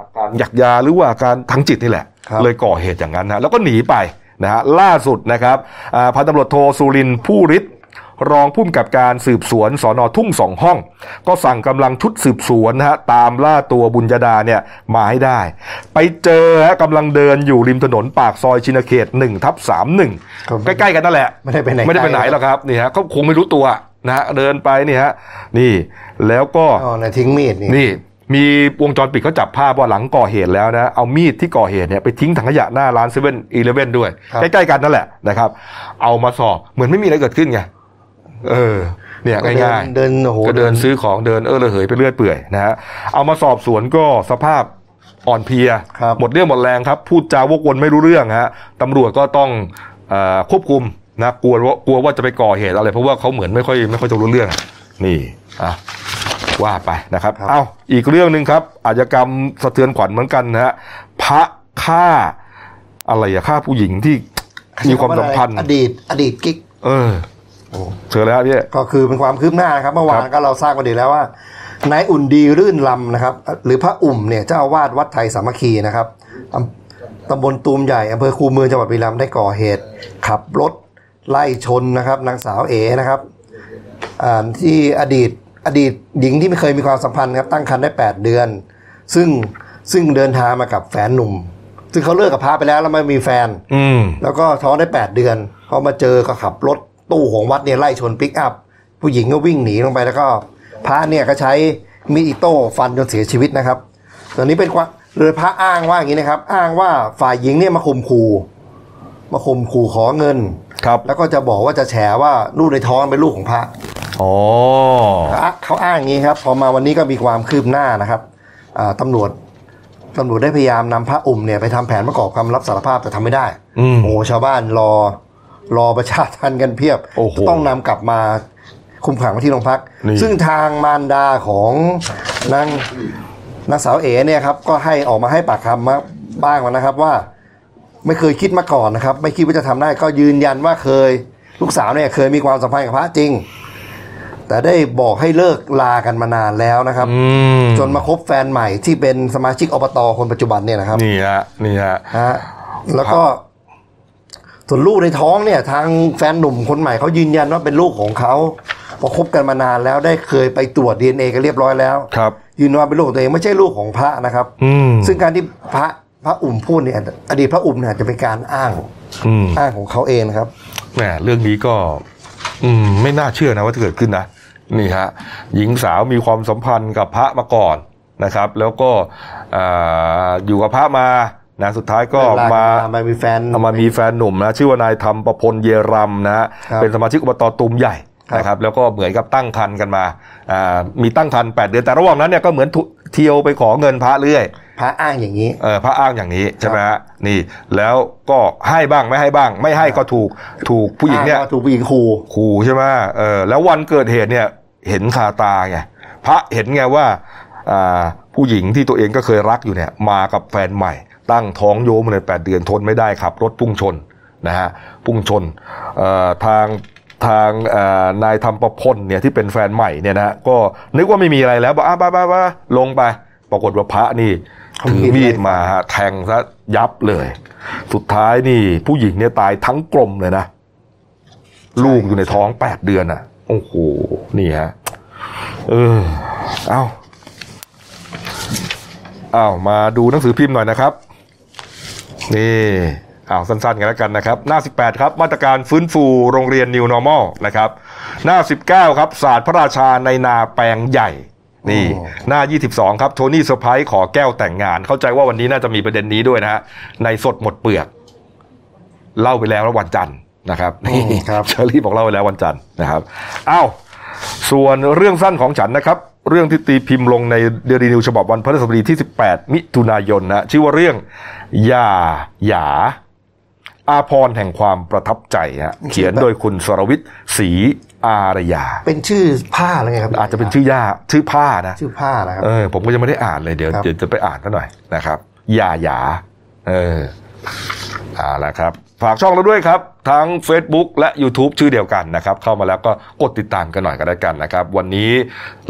อาการหยักยาหรือว่าอาการทางจิตนี่แหละครับเลยก่อเหตุอย่างนั้นนะแล้วก็หนีไป นะฮะล่าสุดนะครับอ่าพันตำรวจโทสุรินทร์ผู้ฤทธิ์รองผู้กำกับการสืบสวนสอนอทุ่งสองห้อง ก็สั่งกำลังชุดสืบสวนนะฮะตามล่าตัวบุญญาดาเนี่ยมาให้ได้ ไปเจอฮะกำลังเดินอยู่ริมถนนปากซอยชินเขต1ทับ31ครับใกล้ๆกันนั่นแหละ ไม่ได้ไปไหนไม่ได้ไปไหนไกลหรอกครับนี่ฮะเขาคงไม่รู้ตัวนะฮะเดินไปนี่ฮะนี่แล้วก็อ๋อในทิ้งมีดนี่นี่ มีวงจรปิดเขาจับภาพว่าหลังก่อเหตุแล้วนะเอามีดที่ก่อเหตุเนี่ยไปทิ้งถังขยะหน้าร้านเซเว่นอีเลฟเว่นด้วยครับใกล้ๆกันนั่นแหละนะครับ เอามาสอบเหมือนไม่มีอะไรเกิดขึ้นไงเออเนี่ยก็เดินง่ายเดินโอ้โหก็เดินซื้อของเดินเออระเหยไปเรื่อยเปื่อยนะฮะเอามาสอบสวนก็สภาพอ่อนเพลียครับหมดเรี่ยวหมดแรงครับ พูดจาวกวนไม่รู้เรื่องฮะตำรวจก็ต้องเออควบคุมนะกลัวว่ากลัวว่าจะไปก่อเหตุอะไร เพราะว่าเขาเหมือนไม่ค่อยไม่ค่อยจะรู้เรื่องอะนี่อะ ว่าไปนะครับเอาอีกเรื่องหนึ่งครับอาชญากรรมสะเทือนขวัญเหมือนกันนะฮะพระฆ่าอะไรอะฆ่าผู้หญิงที่มีความสัมพันธ์อดีต อดีตกิ๊ก เออเชิญแล้วพี่ก็คือเป็นความคืบหน้านะครับเมื่อวานก็เราทราบกันดีแล้วว่านายอุ่นดีรื่นลำนะครับ หรือพระอุ่มเนี่ยเจ้าอาวาสวัดไทยสามัคคีนะครับอำตำบลตูมใหญ่อำเภอคูเมืองจังหวัดบุรีรัมย์ได้ก่อเหตุ ขับรถไล่ชนนะครับ นางสาวเอนะครับอ่าที่อดีต อดีตหญิงที่ไม่เคยมีความสัมพันธ์ครับตั้งครรภ์ได้ 8 เดือน ซึ่งซึ่งเดินทางมากับแฟนหนุ่ม ซึ่งเขาเลิกกับพระไปแล้วแล้วไม่มีแฟน อืมแล้วก็ท้องได้ 8 เดือนพอมาเจอก็ขับรถตู้ของวัดเนี่ยไล่ชนปิกอัพ ผู้หญิงก็วิ่งหนีลงไปแล้วก็ พระเนี่ยก็ใช้มีดอิโต้ฟันจนเสียชีวิตนะครับตอนนี้เป็นความเลยพระอ้างว่าอย่างนี้นะครับ อ้างว่าฝ่ายหญิงเนี่ยมาข่มขู่ มาข่มขู่ขอเงินครับ แล้วก็จะบอกว่าจะแฉว่าลูกในท้องเป็นลูกของพระอ๋อเขาอ้างอย่างนี้ครับ พอมาวันนี้ก็มีความคืบหน้านะครับอ่าตำรวจตำรวจได้พยายามนำพระอุ่มเนี่ยไปทำแผนประกอบคำรับสารภาพแต่ทำไม่ได้อืมโอ้ชาวบ้านรอรอประชาทันกันเพียบโอ้โหต้องนำกลับมาคุมขังไว้ที่โรงพักนี่ซึ่งทางมารดาของนางนางสาวเอเนี่ยครับ ก็ให้ออกมาให้ปากคำมาบ้างแล้วนะครับว่า ไม่เคยคิดมาก่อนนะครับ ไม่คิดว่าจะทำได้ก็ยืนยันว่าเคยลูกสาวเนี่ยเคยมีความสัมพันธ์กับพระจริง แต่ได้บอกให้เลิกลากันมานานแล้วนะครับอืมจนมาคบแฟนใหม่ที่เป็นสมาชิกอบตคนปัจจุบันเนี่ยนะครับนี่ฮะนี่ฮะฮะแล้วก็ส่วนลูกในท้องเนี่ย ทางแฟนหนุ่มคนใหม่เขายืนยันว่าเป็นลูกของเขาพอคบกันมานานแล้วได้เคยไปตรวจดีเอ็นเอกันเรียบร้อยแล้ว ครับยืนยันว่าเป็นลูกของตัวเองไม่ใช่ลูกของพระนะครับอืมซึ่งการที่พระ พระอุ่มพูดเนี่ย อดีตพระอุ่มเนี่ยอาจจะเป็นการอ้างอืมอ้างของเขาเองนะครับแหมเรื่องนี้ก็ อืม ไม่น่าเชื่อนะว่าจะเกิดขึ้นนะนี่ฮะ หญิงสาวมีความสัมพันธ์กับพระมาก่อนนะครับ แล้วก็อ่าอยู่กับพระมานะสุดท้ายก็เลิกลากันมามามีแฟนเอามามีแฟนหนุ่มนะชื่อว่านายธรรมประพลเยรำนะฮะครับเป็นสมาชิกอบตตุมใหญ่ครับนะครับ แล้วก็เหมือนกับตั้งคันกันมาอ่ามีตั้งคันแปดเดือนแต่ระหว่างนั้นเนี่ยก็เหมือนทุ เที่ยวไปขอเงินพระเรื่อยพระอ้างอย่างนี้เออพระอ้างอย่างนี้ใช่ไหมฮะนี่ แล้วก็ให้บ้างไม่ให้บ้าง ไม่ให้ก็ถูกถูกผู้หญิงเนี่ยอ้าว่าถูกผู้หญิงขู่ขู่ใช่ไหมเออแล้ววันเกิดเหตุเนี่ยเห็นคาตาไงพระเห็นไงว่าอ่าผู้หญิงที่ตัวเองก็เคยรักอยู่เนี่ย มากับแฟนใหม่ ตั้งท้องโยมเลยแปดเดือนทนไม่ได้ขับ รถพุ่งชนนะฮะพุ่งชนเอ่อทาง ทางเอ่อนายธรรมประพลเนี่ยที่เป็นแฟนใหม่เนี่ยนะก็นึกว่าไม่มีอะไรแล้วบอกอะไปไปไปลงไป ปรากฏว่าพระนี่ถือมีดมาฮะแทงซะยับเลย สุดท้ายนี่ผู้หญิงเนี่ยตายทั้งกลมเลยนะลูกอยู่ในท้องแปดเดือนอะโอ้โหนี่ฮะเออเอาเอามาดูหนังสือพิมพ์หน่อยนะครับนี่ เอาสั้นๆกันแล้วกันนะครับ หน้า 18 ครับ มาตรการฟื้นฟูโรงเรียน New Normal นะครับ หน้า 19 ครับศาสตร์พระราชาในนาแปลงใหญ่นี่หน้า 22 ครับโทนี่เซอร์ไพรส์ขอแก้วแต่งงาน เข้าใจว่าวันนี้น่าจะมีประเด็นนี้ด้วยนะฮะในสดหมดเปลือก เล่าไปแล้ววันจันทร์นะครับนี่ครับเชอรี่บอกเล่าไปแล้ววันจันทร์นะครับอ้าวส่วนเรื่องสั้นของฉันนะครับ เรื่องที่ตีพิมพ์ลงในเดลินิวส์ฉบับวันพฤหัสบดีที่ 18 มิถุนายนนะชื่อว่าเรื่องอย่าหยา อาพรแห่งความประทับใจฮะเขียนโดยคุณสรวิทย์ศรีอารยา เป็นชื่อผ้าอะไรไงครับ อาจจะเป็นชื่อย่าชื่อผ้านะ ชื่อผ้านะครับเออผมก็ยังไม่ได้อ่านเลยเดี๋ยวครับเดี๋ยวจะไปอ่านซะหน่อยนะครับอย่าหยาเออเอาละครับ ฝากช่องเราด้วยครับ ทั้ง Facebook และ YouTube ชื่อเดียวกันนะครับ เข้ามาแล้วก็กดติดตามกันหน่อยก็ได้กันนะครับ วันนี้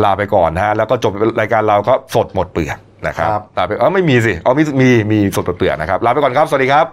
ลาไปก่อนนะฮะแล้วก็จบรายการเราก็สดหมดเปลือกนะครับครับลาไปเออไม่มีสิอ๋อมีมีมีสดหมดเปลือกนะครับ ลาไปก่อนครับ สวัสดีครับ